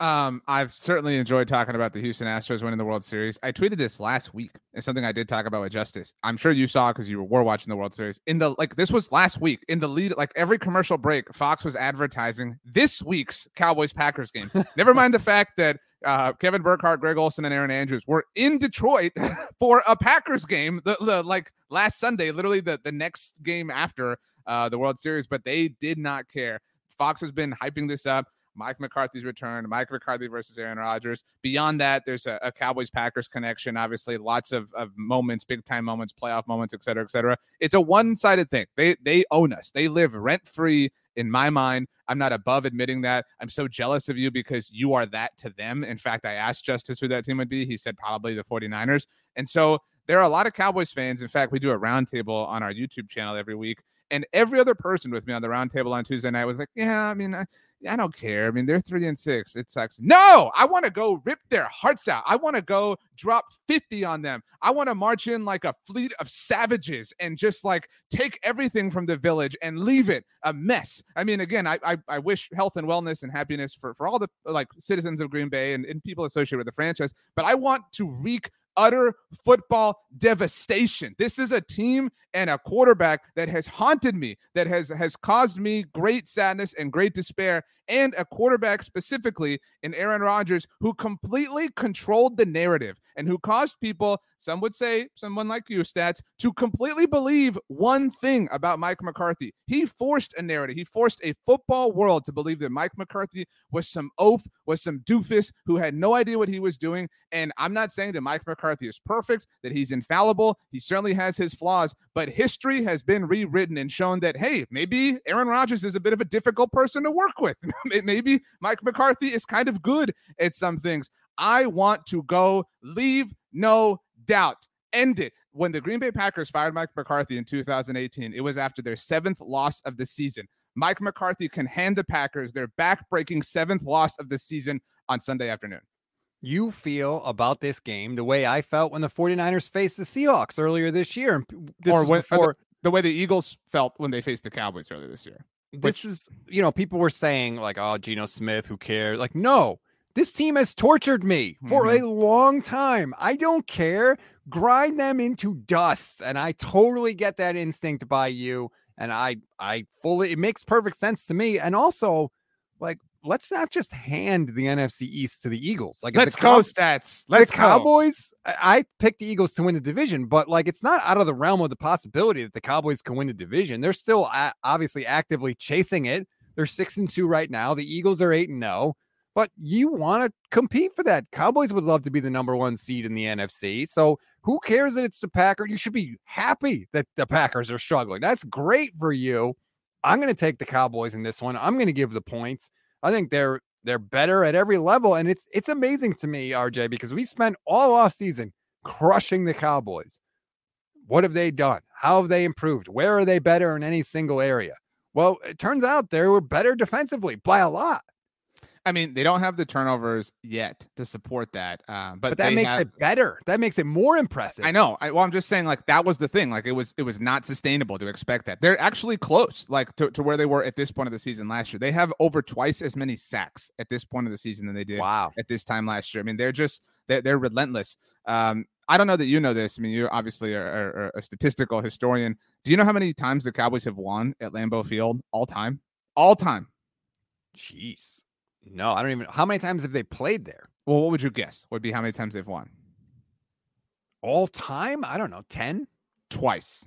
Um, I've certainly enjoyed talking about the Houston Astros winning the World Series. I tweeted this last week. It's something I did talk about with Justis. I'm sure you saw because you were watching the World Series. In the like, this was last week. In the lead, like every commercial break, Fox was advertising this week's Cowboys Packers game. Never mind the fact that uh, Kevin Burkhardt, Greg Olsen, and Erin Andrews were in Detroit for a Packers game. The, the like last Sunday, literally the the next game after uh, the World Series, but they did not care. Fox has been hyping this up. Mike McCarthy's return, Mike McCarthy versus Aaron Rodgers. Beyond that, there's a, a Cowboys Packers connection. Obviously, lots of, of moments, big time moments, playoff moments, et cetera, et cetera. It's a one sided thing. They they own us. They live rent free in my mind. I'm not above admitting that. I'm so jealous of you because you are that to them. In fact, I asked Justis who that team would be. He said probably the 49ers. And so there are a lot of Cowboys fans. In fact, we do a roundtable on our YouTube channel every week. And every other person with me on the roundtable on Tuesday night was like, Yeah, I mean, I, I don't care. I mean, they're three and six. It sucks. No, I want to go rip their hearts out. I want to go drop 50 on them. I want to march in like a fleet of savages and just like take everything from the village and leave it a mess. I mean, again, I I, I wish health and wellness and happiness for, for all the like citizens of Green Bay and, and people associated with the franchise, but I want to wreak utter football devastation. This is a team and a quarterback that has haunted me, that has has caused me great sadness and great despair, and a quarterback specifically in Aaron Rodgers who completely controlled the narrative and who caused people, some would say, someone like you, stats, to completely believe one thing about Mike McCarthy. He forced a narrative. He forced a football world to believe that Mike McCarthy was some oaf, was some doofus who had no idea what he was doing. And I'm not saying that Mike McCarthy is perfect, that he's infallible. He certainly has his flaws, but history has been rewritten and shown that, hey, maybe Aaron Rodgers is a bit of a difficult person to work with. maybe Mike McCarthy is kind of good at some things. I want to go leave no doubt. End it. When the Green Bay Packers fired Mike McCarthy in 2018, it was after their seventh loss of the season. Mike McCarthy can hand the Packers their back-breaking seventh loss of the season on Sunday afternoon. You feel about this game the way I felt when the 49ers faced the Seahawks earlier this year. This or when, or the, the way the Eagles felt when they faced the Cowboys earlier this year. This is you know people were saying like oh Geno Smith who cares? Like no this team has tortured me for Mm-hmm. a long time. I don't care. Grind them into dust and I totally get that instinct by you and I I fully it makes perfect sense to me and also like let's not just hand the NFC East to the Eagles like Let's the go, Cow- stats. Let's the go. Cowboys, I picked the Eagles to win the division, but like it's not out of the realm of the possibility that the Cowboys can win the division. They're still obviously actively chasing it. They're six and two right now. The Eagles are eight and no, but you want to compete for that. Cowboys would love to be the number one seed in the NFC. So who cares that it's the Packers? You should be happy that the Packers are struggling. That's great for you. I'm going to take the Cowboys in this one. I'm going to give the points. I think they're they're better at every level, and it's it's amazing to me, RJ, because we spent all off season crushing the Cowboys. What have they done? How have they improved? Where are they better in any single area? Well, it turns out they were better defensively by a lot, I mean, they don't have the turnovers yet to support that, uh, but, but, that makes have- it better. That makes it more impressive. I know. I, well, I'm just saying, like that was the thing. Like it was, it was not sustainable to expect that. They're actually close, like to, to where they were at this point of the season last year. They have over twice as many sacks at this point of the season than they did Wow. at this time last year. I mean, they're just they're, they're relentless. Um, I don't know that you know this. I mean, you obviously are, are, are a statistical historian. Do you know how many times the Cowboys have won at Lambeau Field all time? All time. Jeez. No, I don't even. How many times have they played there? Well, what would you guess? Would be how many times they've won? All time? I don't know. 10? Twice.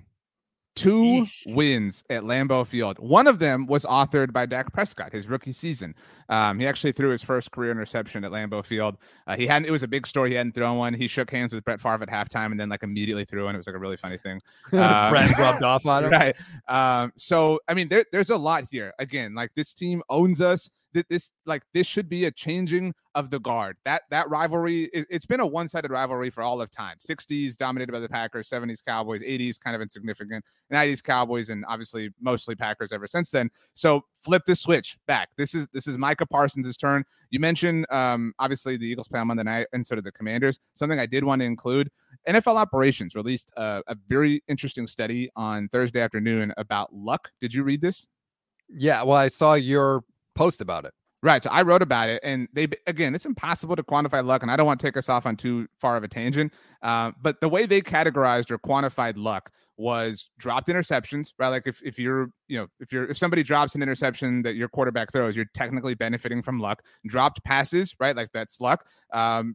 two wins at Lambeau Field. One of them was authored by Dak Prescott, his rookie season. Um, he actually threw his first career interception at Lambeau Field. Uh, he hadn't. It was a big story. He hadn't thrown one. He shook hands with Brett Favre at halftime, and then like immediately threw one. It was like a really funny thing. Um, Brett rubbed off on him. right. Um, so I mean, there, there's a lot here. Again, like this team owns us. Th- This like this should be a changing of the guard. That that rivalry, it, it's been a one-sided rivalry for all of time. 60s dominated by the Packers, 70s Cowboys, 80s kind of insignificant, 90s Cowboys, and obviously mostly Packers ever since then. So flip the switch back. This is this is Micah Parsons' turn. You mentioned um, obviously the Eagles play on Monday night, and so did the Commanders. Something I did want to include: NFL Operations released a, a very interesting study on Thursday afternoon about luck. Did you read this? Yeah, well, I saw your post about it. Right. So I wrote about it, and they again, it's impossible to quantify luck, and I don't want to take us off on too far of a tangent. Uh, but the way they categorized or quantified luck was dropped interceptions, right? Like if, if you're, you know, if you're if somebody drops an interception that your quarterback throws, you're technically benefiting from luck. Dropped passes, right? Like that's luck. Um,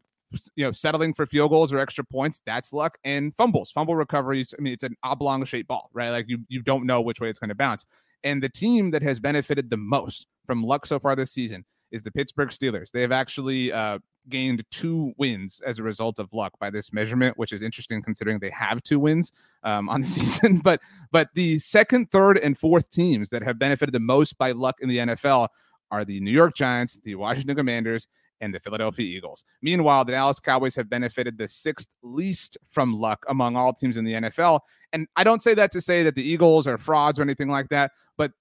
you know, settling for field goals or extra points, that's luck. And fumbles, fumble recoveries. I mean, it's an oblong shaped ball, right? Like you you don't know which way it's going to bounce. And the team that has benefited the most from luck so far this season is the Pittsburgh Steelers. They have actually uh, gained two wins as a result of luck by this measurement, which is interesting considering they have two wins um, on the season. But but the second, third, and fourth teams that have benefited the most by luck in the NFL are the New York Giants, the Washington Commanders, and the Philadelphia Eagles. Meanwhile, the Dallas Cowboys have benefited the sixth least from luck among all teams in the NFL. And I don't say that to say that the Eagles are frauds or anything like that, but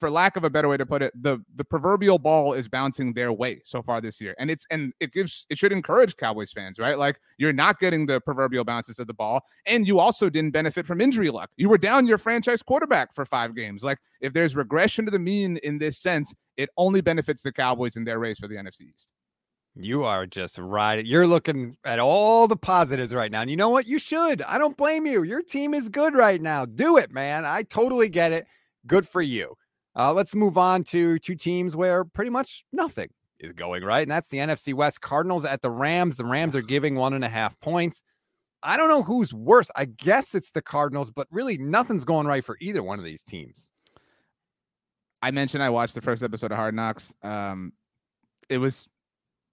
for lack of a better way to put it, the the proverbial ball is bouncing their way so far this year, and it's and it gives it should encourage Cowboys fans, right? Like you're not getting the proverbial bounces of the ball, and you also didn't benefit from injury luck. You were down your franchise quarterback for five games. Like if there's regression to the mean in this sense, it only benefits the Cowboys in their race for the NFC East. You are just right. You're looking at all the positives right now. And you know what? You should. I don't blame you. Your team is good right now. Do it, man. I totally get it. Good for you. Uh, let's move on to two teams where pretty much nothing is going right. And that's the NFC West Cardinals at the Rams. The Rams are giving one and a half points. I don't know who's worse. I guess it's the Cardinals, but really nothing's going right for either one of these teams. I mentioned I watched the first episode of Hard Knocks. Um, it was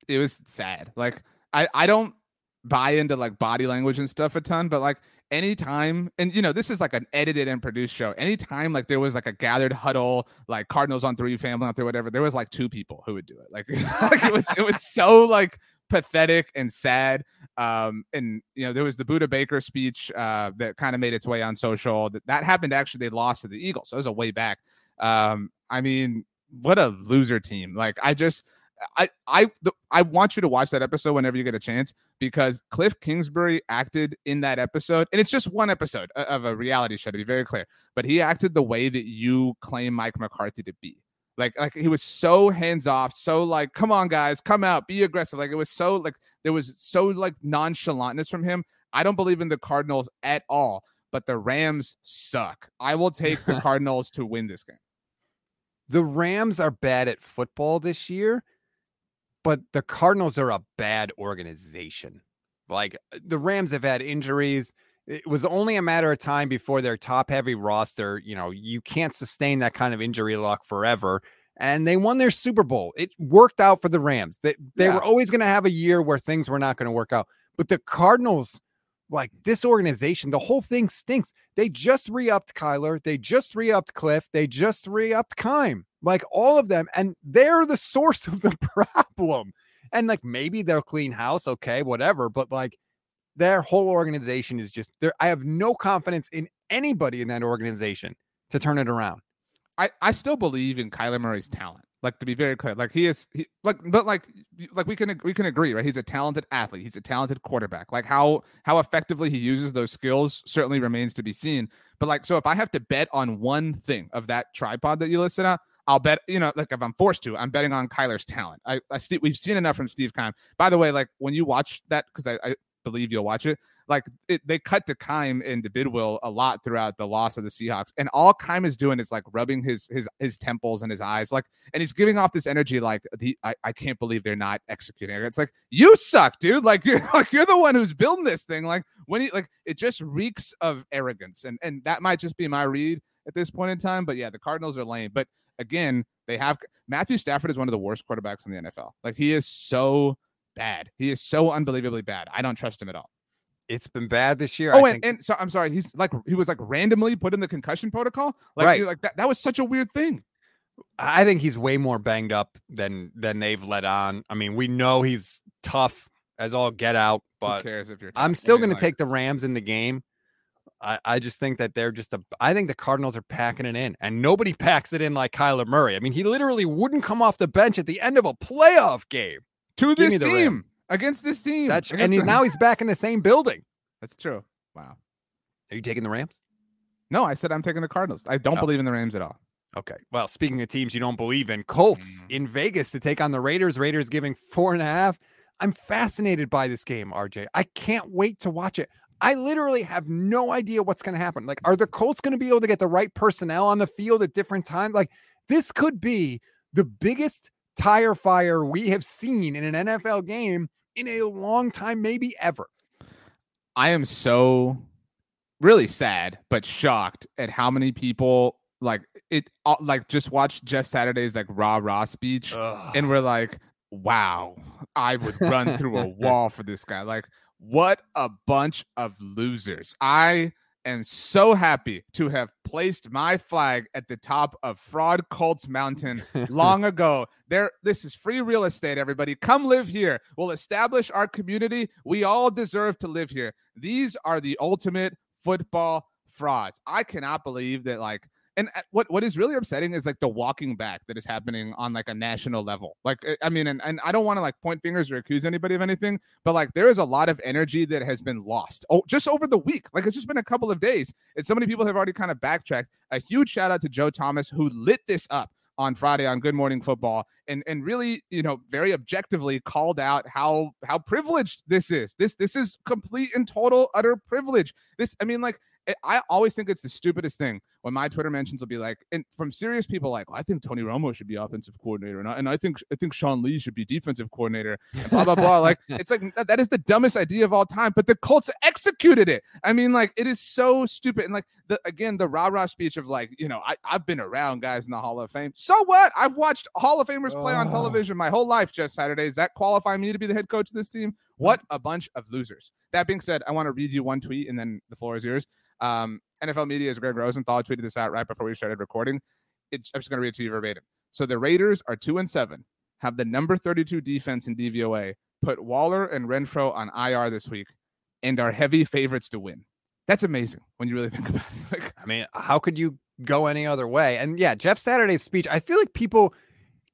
it was sad. Like I I don't buy into like body language and stuff a ton, but like anytime and you know this is like an edited and produced show. Anytime like there was like a gathered huddle like cardinals on three family on three whatever there was like two people who would do it. Like, like it was it was so like pathetic and sad. Um and you know there was the Budda Baker speech uh that kind of made its way on social. That, that happened actually they lost to the eagles so it was a way back. Um i mean what a loser team. Like i just I I the, I want you to watch that episode whenever you get a chance because Cliff Kingsbury acted in that episode, and it's just one episode of a reality show to be very clear. But he acted the way that you claim Mike McCarthy to be. Like like he was so hands off, so like, come on guys, come out, be aggressive. Like it was so like there was so like nonchalantness from him. I don't believe in the Cardinals at all, but the Rams suck. I will take the Cardinals to win this game. The Rams are bad at football this year, but the Cardinals are a bad organization. Like uh, the Rams have had injuries. It was only a matter of time before their top heavy roster, you know, you can't sustain that kind of injury luck forever. And they won their Super Bowl. It worked out for the Rams. They, they Yeah. were always going to have a year where things were not going to work out. But the Cardinals, like this organization, the whole thing stinks. They just re-upped Kyler, they just re-upped Cliff, they just re-upped Keim, like all of them, and they're the source of the problem. And like maybe they'll clean house, okay, whatever, but like their whole organization is just there. I have no confidence in anybody in that organization to turn it around. I, I still believe in Kyler Murray's talent. Like to be very clear, like he is, he, like but like like we can we can agree, right? He's a talented athlete. He's a talented quarterback. Like how how effectively he uses those skills certainly remains to be seen. But like, so if I have to bet on one thing of that tripod that you listed out, I'll bet you know, like if I'm forced to, I'm betting on Kyler's talent. I I see we've seen enough from Steve Keim. By the way, like when you watch that, because I, I believe you'll watch it. Like it, they cut to Keim and to Bidwill a lot throughout the loss of the Seahawks, and all Keim is doing is like rubbing his his his temples and his eyes, like, and he's giving off this energy like the I, I can't believe they're not executing. It's like you suck, dude. Like you're like you're the one who's building this thing. Like when he like it just reeks of arrogance, and and that might just be my read at this point in time. But yeah, the Cardinals are lame. But again, they have Matthew Stafford is one of the worst quarterbacks in the NFL. Like he is so bad. He is so unbelievably bad. I don't trust him at all. It's been bad this year. Oh, and, and so I'm sorry. He's like he was like randomly put in the concussion protocol. Like, Right. like that. That was such a weird thing. I think he's way more banged up than than they've let on. I mean, we know he's tough as all get out, Who but cares if you're? I'm still going to take the Rams in the game. I, I just think that they're just a. I think the Cardinals are packing it in, and nobody packs it in like Kyler Murray. I mean, he literally wouldn't come off the bench at the end of a playoff game. to this team. Against this team. That's against and he's, now he's back in the same building. That's true. Wow. Are you taking the Rams? No, I said I'm taking the Cardinals. I don't Oh. believe in the Rams at all. Okay. Well, speaking of teams you don't believe in, Colts Mm. in Vegas to take on the Raiders. Raiders giving four and a half. I'm fascinated by this game, RJ. I can't wait to watch it. I literally have no idea what's going to happen. Like, are the Colts going to be able to get the right personnel on the field at different times? Like, this could be the biggest tire fire we have seen in an NFL game in a long time, maybe ever. I am so really sad but shocked at how many people like it uh, like just watched Jeff Saturday's like rah rah speech and we're like, wow, I would run through a wall for this guy. Like, what a bunch of losers. I am so happy to have placed my flag at the top of Fraud Colts Mountain long ago. There, this is free real estate, everybody. Come live here. We'll establish our community. We all deserve to live here. These are the ultimate football frauds. I cannot believe that, like, and uh, what what is really upsetting is like the walking back that is happening on like a national level. Like, uh, I mean, and, and I don't want to like point fingers or accuse anybody of anything, but like there is a lot of energy that has been lost. Oh, just over the week. Like it's just been a couple of days, and so many people have already kind of backtracked. A huge shout out to Joe Thomas who lit this up on Friday on Good Morning Football and and really, you know, very objectively called out how how privileged this is. This this is complete and total utter privilege. This I mean like I- I always think it's the stupidest thing when my Twitter mentions will be like, and from serious people like, well, I think Tony Romo should be offensive coordinator, and I, and I think I think Sean Lee should be defensive coordinator, and blah blah blah. Like it's like that, that is the dumbest idea of all time, but the Colts executed it. I mean, like it is so stupid, and like the again the rah rah speech of like, you know, I I've been around guys in the Hall of Fame. So what? I've watched Hall of Famers play on Oh. television my whole life. Jeff Saturday, does that qualify me to be the head coach of this team? What a bunch of losers. That being said, I want to read you one tweet, and then the floor is yours. Um, NFL Media's Greg Rosenthal tweeted this out right before we started recording. It's, I'm just going to read it to you verbatim. So the Raiders are two and seven, have the number 32 defense in DVOA, put Waller and Renfrow on IR this week, and are heavy favorites to win. That's amazing when you really think about it. Like, I mean, how could you go any other way? And yeah, Jeff Saturday's speech, I feel like people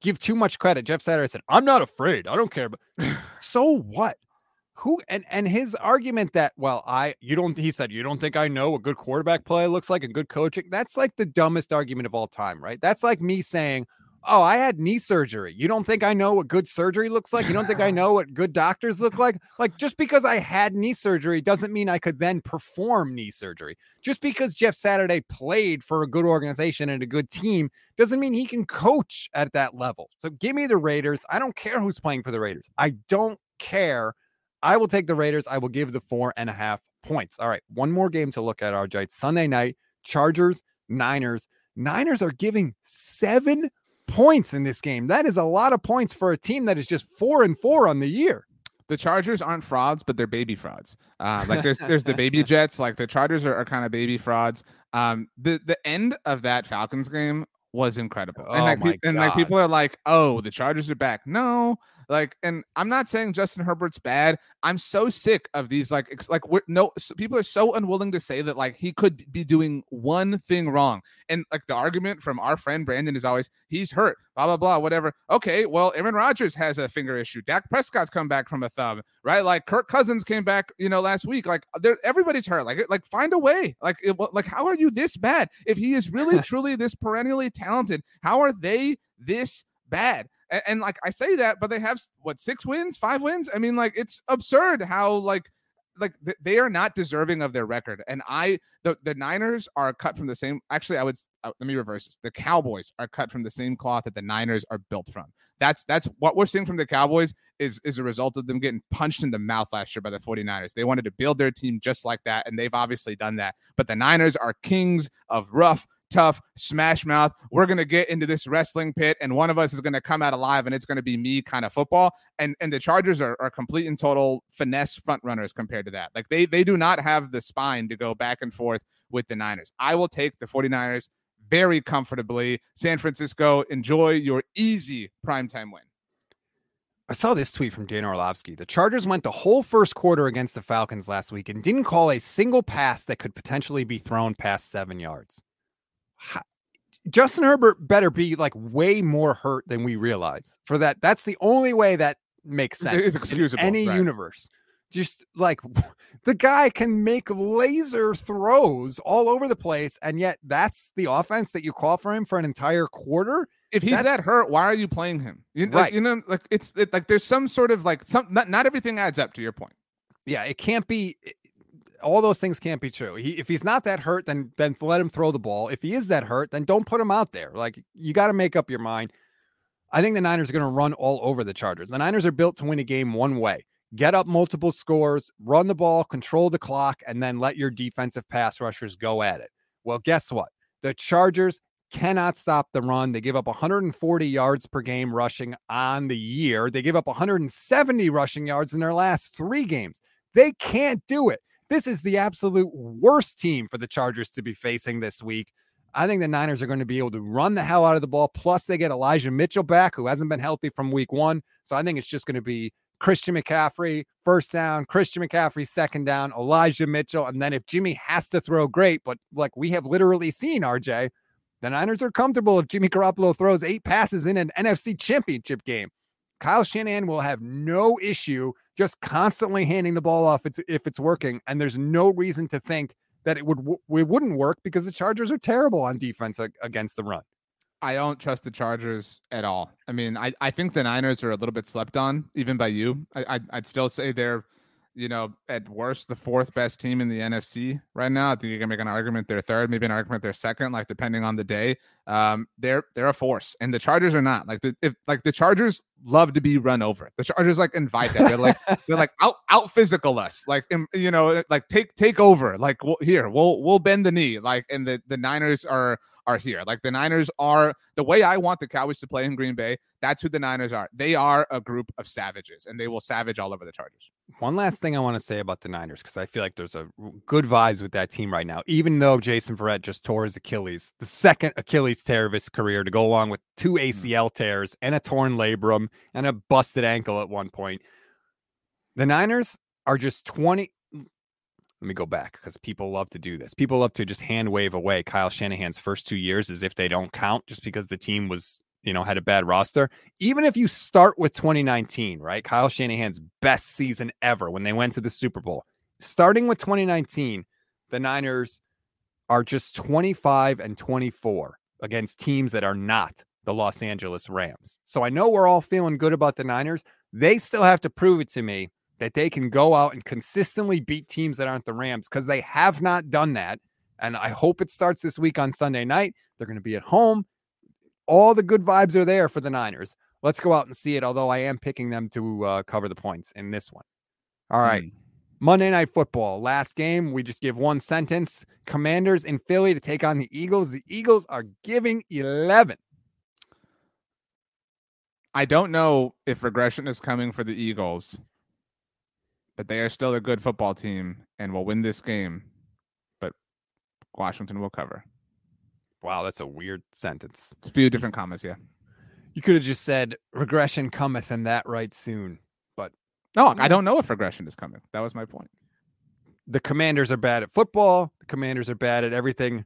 give too much credit. Jeff Saturday said, I'm not afraid. I don't care. But so what? Who and and his argument that well I you don't he said you don't think I know what good quarterback play looks like and good coaching? That's like the dumbest argument of all time right? That's like me saying oh I had knee surgery. You don't think I know what good surgery looks like? You don't think I know what good doctors look like? Like just because I had knee surgery doesn't mean I could then perform knee surgery. Just because Jeff Saturday played for a good organization and a good team doesn't mean he can coach at that level. So give me the Raiders. I don't care who's playing for the Raiders. I don't care I will take the Raiders. I will give the four and a half points. All right. One more game to look at, RJ. It's Sunday night, Chargers, Niners. Niners are giving seven points in this game. That is a lot of points for a team that is just four and four on the year. the Chargers aren't frauds, but they're baby frauds. Uh, like there's there's the baby Jets. Like the Chargers are, are kind of baby frauds. Um, the the end of that Falcons game was incredible, and Oh like pe- and like people are like, oh, the Chargers are back. No, like, and I'm not saying Justin Herbert's bad. I'm so sick of these like ex- like we're, no s- people are so unwilling to say that like he could be doing one thing wrong, and like the argument from our friend Brandon is always he's hurt, blah blah blah, whatever. Okay, well, Aaron Rodgers has a finger issue. Dak Prescott's come back from a thumb, right? Like Kirk Cousins came back, you know, last week. Like there, everybody's hurt. Like like find a way. Like it, like how are you this bad? If he is really truly this perennially talented, how are they this bad? And, and like I say that, but they have what six wins, five wins. I mean, like it's absurd how like like they are not deserving of their record. And I the the Niners are cut from the same. Actually, I would uh, let me reverse this. The Cowboys are cut from the same cloth that the Niners are built from. That's that's what we're seeing from the Cowboys is is a result of them getting punched in the mouth last year by the 49ers. They wanted to build their team just like that, and they've obviously done that. But the Niners are kings of rough, tough, smash mouth. We're gonna get into this wrestling pit, and one of us is gonna come out alive, and it's gonna be me kind of football. And and the Chargers are, are complete and total finesse front runners compared to that. Like they they do not have the spine to go back and forth with the Niners. I will take the 49ers very comfortably. San Francisco, enjoy your easy primetime win. I saw this tweet from Dan Orlovsky. The Chargers went the whole first quarter against the Falcons last week and didn't call a single pass that could potentially be thrown past seven yards. Justin Herbert better be like way more hurt than we realize for that. That's the only way that makes sense. It's excusable. In any right. universe. Just like the guy can make laser throws all over the place, and yet that's the offense that you call for him for an entire quarter. If he's That's- that hurt, why are you playing him? You, like, Right. you know, like it's it, like there's some sort of like some not, not everything adds up to your point. Yeah, it can't be. All those things can't be true. He, if he's not that hurt, then then let him throw the ball. If he is that hurt, then don't put him out there. Like you got to make up your mind. I think the Niners are going to run all over the Chargers. The Niners are built to win a game one way: get up multiple scores, run the ball, control the clock, and then let your defensive pass rushers go at it. Well, guess what? The Chargers cannot stop the run. They give up 140 yards per game rushing on the year. They give up 170 rushing yards in their last three games. They can't do it. This is the absolute worst team for the Chargers to be facing this week. I think the Niners are going to be able to run the hell out of the ball. Plus, they get Elijah Mitchell back, who hasn't been healthy from week one. So I think it's just going to be Christian McCaffrey, first down, Christian McCaffrey, second down, Elijah Mitchell. And then if Jimmy has to throw, great. But like we have literally seen, RJ, the Niners are comfortable if Jimmy Garoppolo throws eight passes in an NFC championship game. Kyle Shanahan will have no issue just constantly handing the ball off if it's, working. And there's no reason to think that it would it wouldn't work because the Chargers are terrible on defense against the run. I don't trust the Chargers at all. I mean, I, I think the Niners are a little bit slept on, even by you. I, I'd, I'd still say they're, you know, at worst, the fourth best team in the NFC right now. I think you can make an argument they're third, maybe an argument they're second, like depending on the day. Um, they're they're a force, and the Chargers are not. Like the if like the Chargers love to be run over. The Chargers like invite that. They're like they're like out out physical us. Like you know, like take take over. Like we'll, here we'll we'll bend the knee. Like and the the Niners are are here. Like the Niners are the way I want the Cowboys to play in Green Bay. That's who the Niners are. They are a group of savages, and they will savage all over the Chargers. One last thing I want to say about the Niners because I feel like there's a good vibes with that team right now. Even though Jason Verrett just tore his Achilles, the second Achilles tear of his career, to go along with two mm. ACL tears and a torn labrum and a busted ankle at one point. The Niners are just 20. Mm, let me go back because people love to do this. People love to just hand wave away Kyle Shanahan's first two years as if they don't count just because the team was, you know, had a bad roster. Even if you start with 2019, right? Kyle Shanahan's best season ever when they went to the Super Bowl. Starting with 2019, the Niners are just 25 and 24 against teams that are not the Los Angeles Rams. So I know we're all feeling good about the Niners. They still have to prove it to me that they can go out and consistently beat teams that aren't the Rams because they have not done that. And I hope it starts this week on Sunday night. They're going to be at home. All the good vibes are there for the Niners. Let's go out and see it, although I am picking them to uh, cover the points in this one. All right. Mm. Monday Night Football, last game. We just give one sentence. Commanders in Philly to take on the Eagles. The Eagles are giving 11. I don't know if regression is coming for the Eagles, but they are still a good football team and will win this game. But Washington will cover. Wow, that's a weird sentence. It's A few different commas, yeah. You could have just said regression cometh and that right soon. But No, I don't know if regression is coming. That was my point. the commanders are bad at football. The commanders are bad at everything.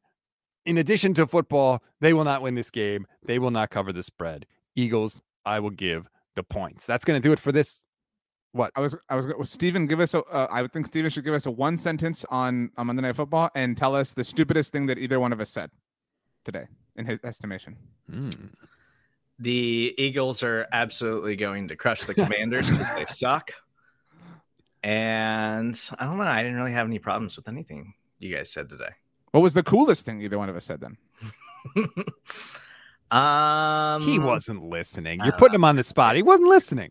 In addition to football, they will not win this game. They will not cover the spread. Eagles, I will give the points. That's going to do it for this. What? I was I was well, Steven give us a uh, I would think Steven should give us a one sentence on on Monday Night Football and tell us the stupidest thing that either one of us said today in his estimation. Hmm. The Eagles are absolutely going to crush the Commanders because they suck. And I don't know. I didn't really have any problems with anything you guys said today. What was the coolest thing either one of us said then? um, He wasn't listening. You're don't putting him on the spot. He wasn't listening.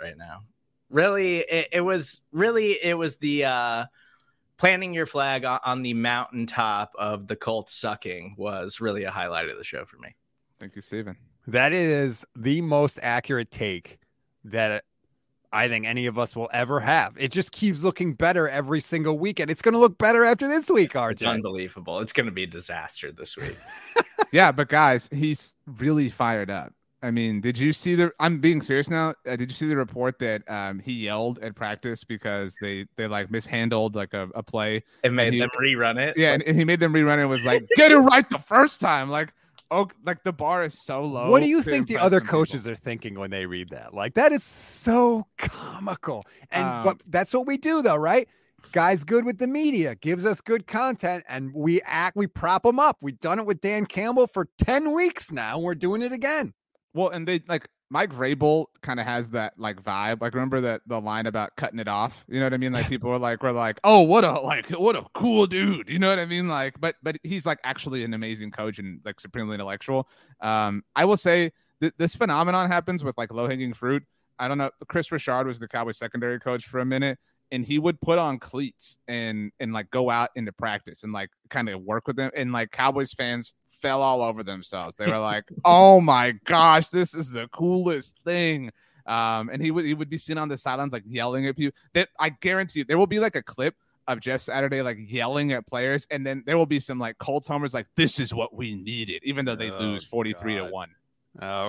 right now. Really, it, it was really it was the uh planting your flag on, on the mountaintop of the Colts sucking was really a highlight of the show for me. Thank you, Steven. That is the most accurate take that I think any of us will ever have. It just keeps looking better every single week, and it's going to look better after this week, It's unbelievable. It's going to be a disaster this week. yeah, but guys, he's really fired up. I mean, did you see the? I'm being serious now. Uh, did you see the report that um, he yelled at practice because they they like mishandled like a, a play? and made he- them rerun it. Yeah, and, and he made them rerun it. and Was like, get it right the first time. Like, oh, like the bar is so low. What do you think the other some people. coaches are thinking when they read that? Like that is so comical. And Um, but that's what we do though, right? Guys good with the media, gives us good content and we act we prop them up. We've done it with Dan Campbell for 10 weeks now. And we're doing it again. Well, and they like Mike Vrabel kind of has that like vibe. Like, remember that the line about cutting it off? You know what I mean? Like, people were like, "We're like, oh, what a like, what a cool dude." You know what I mean? Like, but but he's like actually an amazing coach and like supremely intellectual. Um, I will say th- this phenomenon happens with like low hanging fruit. I don't know. Kris Richard was the Cowboys secondary coach for a minute, and he would put on cleats and and like go out into practice and like kind of work with them. And like Cowboys fans fell all over themselves. They were like, "Oh my gosh, this is the coolest thing." Um, and he would he would be sitting on the sidelines like yelling at people. That I guarantee you, there will be like a clip of Jeff Saturday like yelling at players, and then there will be some like Colts homers like, "This is what we needed," even though they Oh, lose forty three to one. Oh,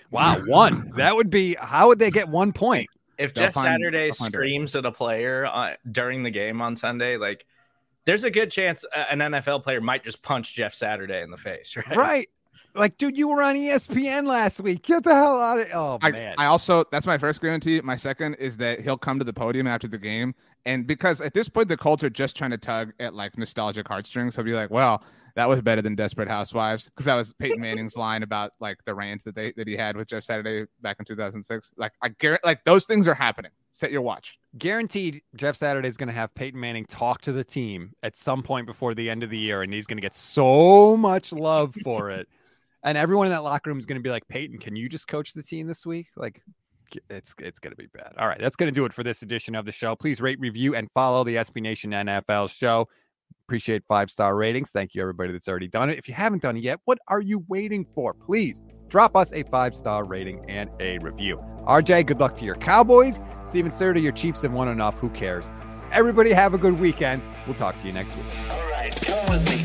wow, one. That would be how would they get one point? If They'll Jeff find Saturday 100. screams at a player uh, during the game on Sunday, like there's a good chance uh, an NFL player might just punch Jeff Saturday in the face, right? Right. Like, dude, you were on ESPN last week. Get the hell out of Oh I, man. I also that's my first guarantee. My second is that he'll come to the podium after the game, and because at this point the Colts are just trying to tug at like nostalgic heartstrings, he'll be like, "Well, that was better than Desperate Housewives," because that was Peyton Manning's line about like the rant that they that he had with Jeff Saturday back in 2006. Like I guarantee, like those things are happening. Set your watch. guaranteed Jeff Saturday is going to have Peyton Manning talk to the team at some point before the end of the year, and he's going to get so much love for it. And everyone in that locker room is going to be like, Peyton, can you just coach the team this week? Like, it's it's going to be bad. All right, that's going to do it for this edition of the show. Please rate, review, and follow the SB Nation NFL show. Appreciate five star ratings. Thank you, everybody that's already done it. If you haven't done it yet, what are you waiting for? Please drop us a five star rating and a review. RJ, good luck to your Cowboys. Steven Serta, your Chiefs have won enough. Who cares? Everybody have a good weekend. We'll talk to you next week. All right, come with me.